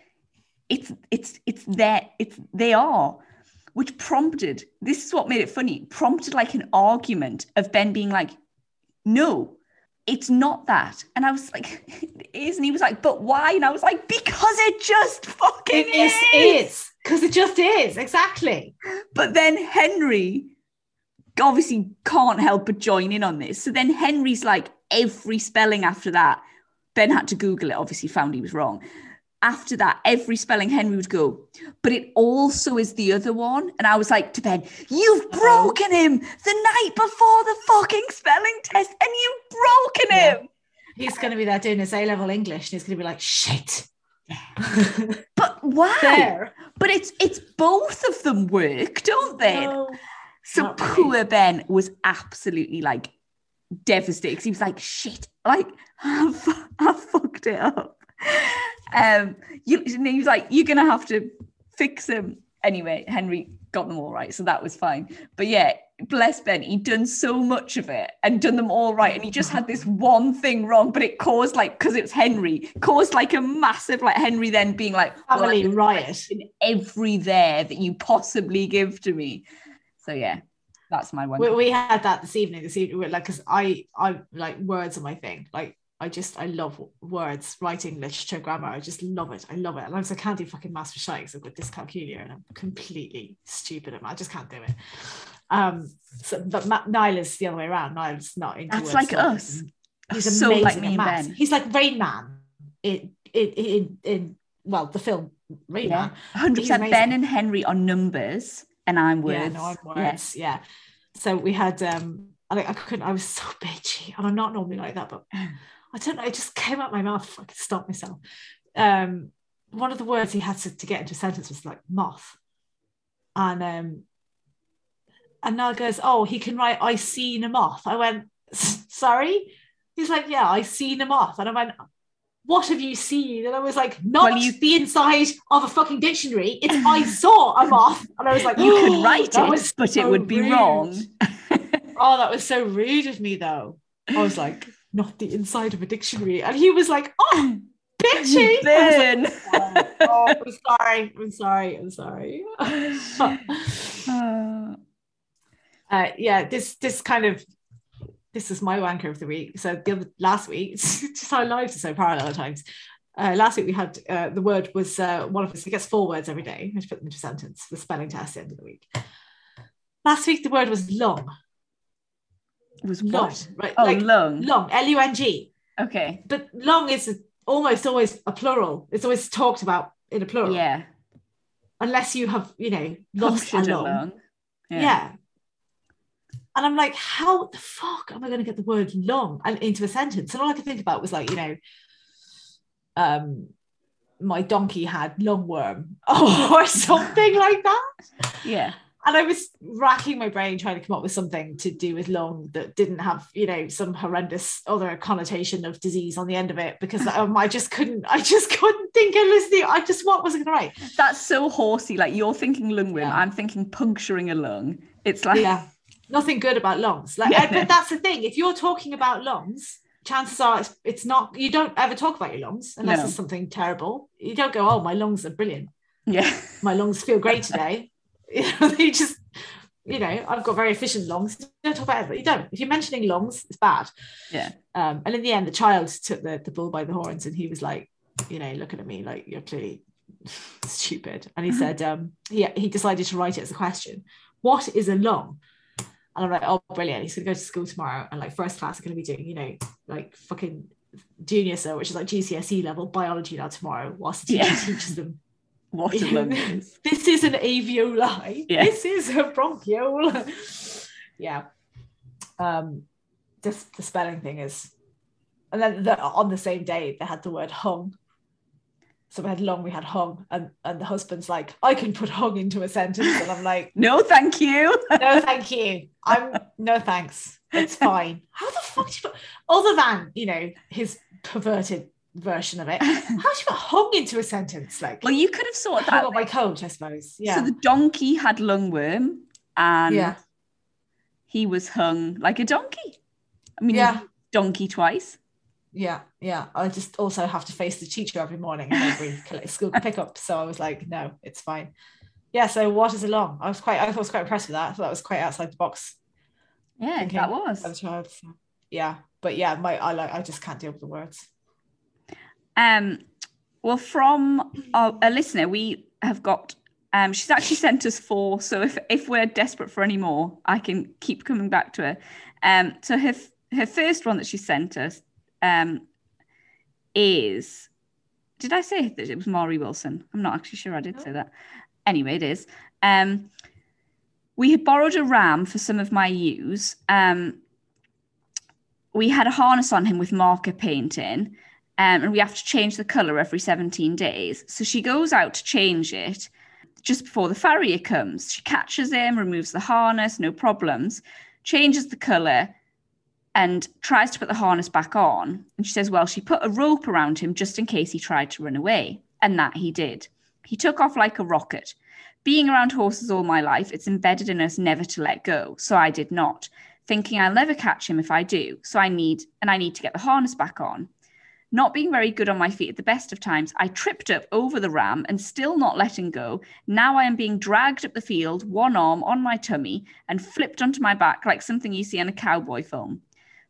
S1: it's it's it's there, it's they are. Which prompted, this is what made it funny, prompted like an argument of Ben being like, no, it's not that. And I was like, it is. And he was like, but why? And I was like, because it just fucking it is.
S2: is. Because it just is. Exactly.
S1: But then Henry obviously can't help but join in on this. So then Henry's like every spelling after that. Ben had to Google it, obviously found he was wrong. After that, every spelling Henry would go, but it also is the other one. And I was like to Ben, You've uh-huh. broken him the night before the fucking spelling test, and you've broken yeah. him.
S2: He's going to be there doing his A level English, and he's going to be like, Shit.
S1: but why? There. But it's it's both of them work, don't they? No. So poor Ben was absolutely like devastated. Cause he was like, shit, like I, fucked it up. Um, you, he was like, you're gonna have to fix him. Anyway, Henry got them all right, so that was fine. But yeah, bless Ben, he'd done so much of it and done them all right, and he just had this one thing wrong, but it caused like because it was Henry, caused like a massive like Henry then being like
S2: family well, riot
S1: in every there that you possibly give to me. So yeah, that's my one.
S2: We, we had that this evening. This evening, like, because I, I like words are my thing. Like I just I love words, writing, literature, grammar. I just love it. I love it. And I was I can't do fucking maths for shite because I've got dyscalculia and I'm completely stupid at math. I just can't do it. Um, so but Ma- Niall is the other way around. Niall's not into
S1: That's like us.
S2: He's
S1: so
S2: amazing
S1: like
S2: at
S1: me
S2: maths. He's like Rain Man It, in in, in well the film Rain
S1: Yeah,
S2: Man. 100%
S1: Ben and Henry are numbers, and I'm words.
S2: Yeah, no, I'm words. Yeah. So we had um I, I couldn't, I was so bitchy. And I'm not normally like that, but I don't know, it just came out my mouth if I could stop myself. Um one of the words he had to, to get into a sentence was like moth. And um and now goes, Oh, he can write I seen a moth. I went, sorry? He's like, Yeah, I seen a moth. And I went, what have you seen? And I was like, not
S1: Well, you-
S2: the inside of a fucking dictionary. It's I saw a moth. And I was like,
S1: You could write it, but it would be
S2: rude.
S1: wrong.
S2: Oh, that was so rude of me, though. I was like, not the inside of a dictionary. And he was like, oh, bitchy. Like,
S1: Ben.
S2: oh, I'm sorry. I'm sorry. I'm sorry.
S1: Uh,
S2: yeah, this this kind of this is my wanker of the week. So the other last week, just our lives are so parallel at times. Uh, last week we had uh, the word was uh, one of us. He gets four words every day. Have put them into a sentence. The spelling test at the end of the week. Last week the word was long.
S1: It was
S2: Long,
S1: what?
S2: right?
S1: Oh,
S2: like
S1: lung.
S2: long. L U N G.
S1: Okay.
S2: But long is almost always a plural. It's always talked about in a plural.
S1: Yeah.
S2: Unless you have, you know, lost a
S1: a
S2: lung.
S1: lung.
S2: Yeah. And I'm like, how the fuck am I going to get the word long and into a sentence? And all I could think about was like, you know, um, my donkey had lungworm or something like that.
S1: Yeah.
S2: And I was racking my brain trying to come up with something to do with lung that didn't have, you know, some horrendous other connotation of disease on the end of it because um, I just couldn't, I just couldn't think of listening. I just, what was I going to write?
S1: That's so horsey. Like you're thinking lungworm,
S2: Yeah.
S1: I'm thinking puncturing a lung. It's like
S2: yeah nothing good about lungs like
S1: Yeah,
S2: I- but that's the thing. If you're talking about lungs chances are it's, it's not you don't ever talk about your lungs unless
S1: No.
S2: it's something terrible. You don't go oh my lungs are brilliant.
S1: Yeah.
S2: my lungs feel great today. You know you just you know i've got very efficient lungs you don't talk about it but you don't. If you're mentioning lungs it's bad.
S1: Yeah.
S2: um and in the end the child took the, the bull by the horns and he was like you know looking at me like you're clearly stupid. And he said um he, he decided to write it as a question. What is a lung and I'm like, oh, brilliant. He's going to go to school tomorrow. And like, first class are going to be doing, you know, like fucking junior, so which is like GCSE level biology now tomorrow, whilst the teacher
S1: Yeah.
S2: teaches them.
S1: What a
S2: know, this is an alveoli.
S1: Yeah.
S2: This is a bronchiole. yeah. Um, just the spelling thing is, and then the, on the same day they had the word hung. So we had long, we had hung, and and the husband's like, I can put hung into a sentence, and I'm like,
S1: No, thank you.
S2: no, thank you. I'm no thanks. It's fine. How the fuck do you put other than you know his perverted version of it? How do you put hung into a sentence? Like
S1: Well, you could have sorted
S2: hung
S1: that.
S2: up my coat, I suppose. Yeah.
S1: So the donkey had lungworm and
S2: yeah.
S1: he was hung like a donkey. I mean,
S2: Yeah.
S1: donkey twice.
S2: Yeah. Yeah. I just also have to face the teacher every morning and every school pickup. So I was like, no, it's fine. Yeah. So what is along? I was quite I was quite impressed with that. Thought that was quite outside the box
S1: Yeah, that was.
S2: as a child. So, yeah. But yeah, my I like I just can't deal with the words.
S1: Um, well, from our, a listener, we have got. Um, she's actually sent us four, so if if we're desperate for any more, I can keep coming back to her. Um, so her her first one that she sent us, um, is. Did I say that it was Maury Wilson? I'm not actually sure I did say that. Anyway, it is. Um, we had borrowed a ram for some of my ewes. Um, we had a harness on him with marker paint in um, and we have to change the color every 17 days. So she goes out to change it just before the farrier comes. She catches him, removes the harness, no problems, changes the color, and tries to put the harness back on. And she says, Well, she put a rope around him just in case he tried to run away. And that he did. He took off like a rocket. Being around horses all my life, it's embedded in us never to let go. So I did not, thinking I'll never catch him if I do. So I need, and I need to get the harness back on. Not being very good on my feet at the best of times, I tripped up over the ram and still not letting go. Now I am being dragged up the field, one arm on my tummy, and flipped onto my back like something you see in a cowboy film.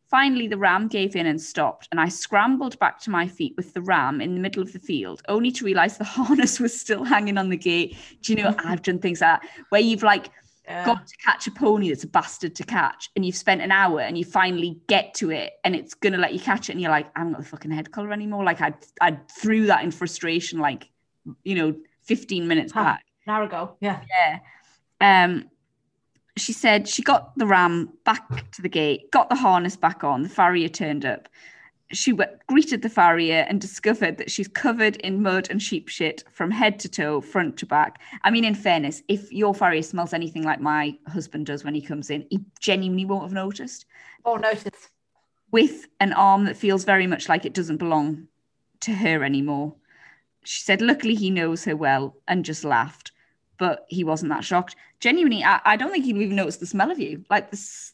S1: Finally, the ram gave in and stopped, and I scrambled back to my feet with the ram in the middle of the field, only to realize the harness was still hanging on the gate. Do you know, I've done things like that where you've like yeah. got to catch a pony that's a bastard to catch, and you've spent an hour and you finally get to it, and it's gonna let you catch it, and you're like, I am not the fucking head collar anymore. Like I, I threw that in frustration, like, you know, 15 minutes back.
S2: An hour ago, yeah.
S1: Yeah. Um, she said she got the ram back to the gate, got the harness back on. The farrier turned up. She w- greeted the farrier and discovered that she's covered in mud and sheep shit from head to toe, front to back. I mean, in fairness, if your farrier smells anything like my husband does when he comes in, he genuinely won't have noticed.
S2: Won't notice.
S1: With an arm that feels very much like it doesn't belong to her anymore. She said, luckily he knows her well and just laughed but he wasn't that shocked. Genuinely, I, I don't think he'd even noticed the smell of you. Like this,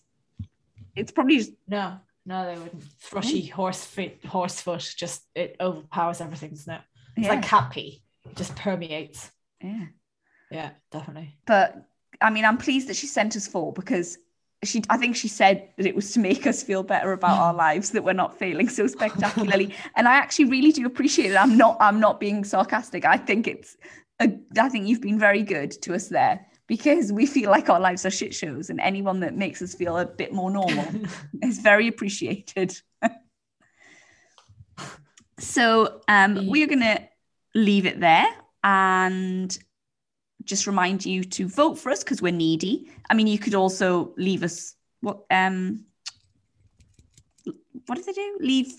S1: it's probably just
S2: no, no, they wouldn't. Thrushy hmm. horse feet, horse foot, just it overpowers everything, doesn't it? It's yeah. like cat pee, it just permeates.
S1: Yeah,
S2: yeah, definitely.
S1: But I mean, I'm pleased that she sent us four because she I think she said that it was to make us feel better about our lives that we're not failing so spectacularly. and I actually really do appreciate it. I'm not I'm not being sarcastic. I think it's I think you've been very good to us there because we feel like our lives are shit shows, and anyone that makes us feel a bit more normal is very appreciated. so um, we're going to leave it there and just remind you to vote for us because we're needy. I mean, you could also leave us what um what did they do? Leave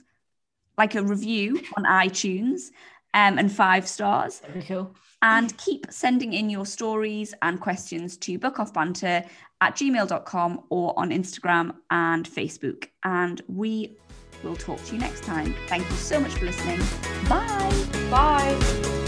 S1: like a review on iTunes um, and five stars.
S2: Very cool.
S1: And keep sending in your stories and questions to bookoffbanter at gmail.com or on Instagram and Facebook. And we will talk to you next time. Thank you so much for listening. Bye.
S2: Bye.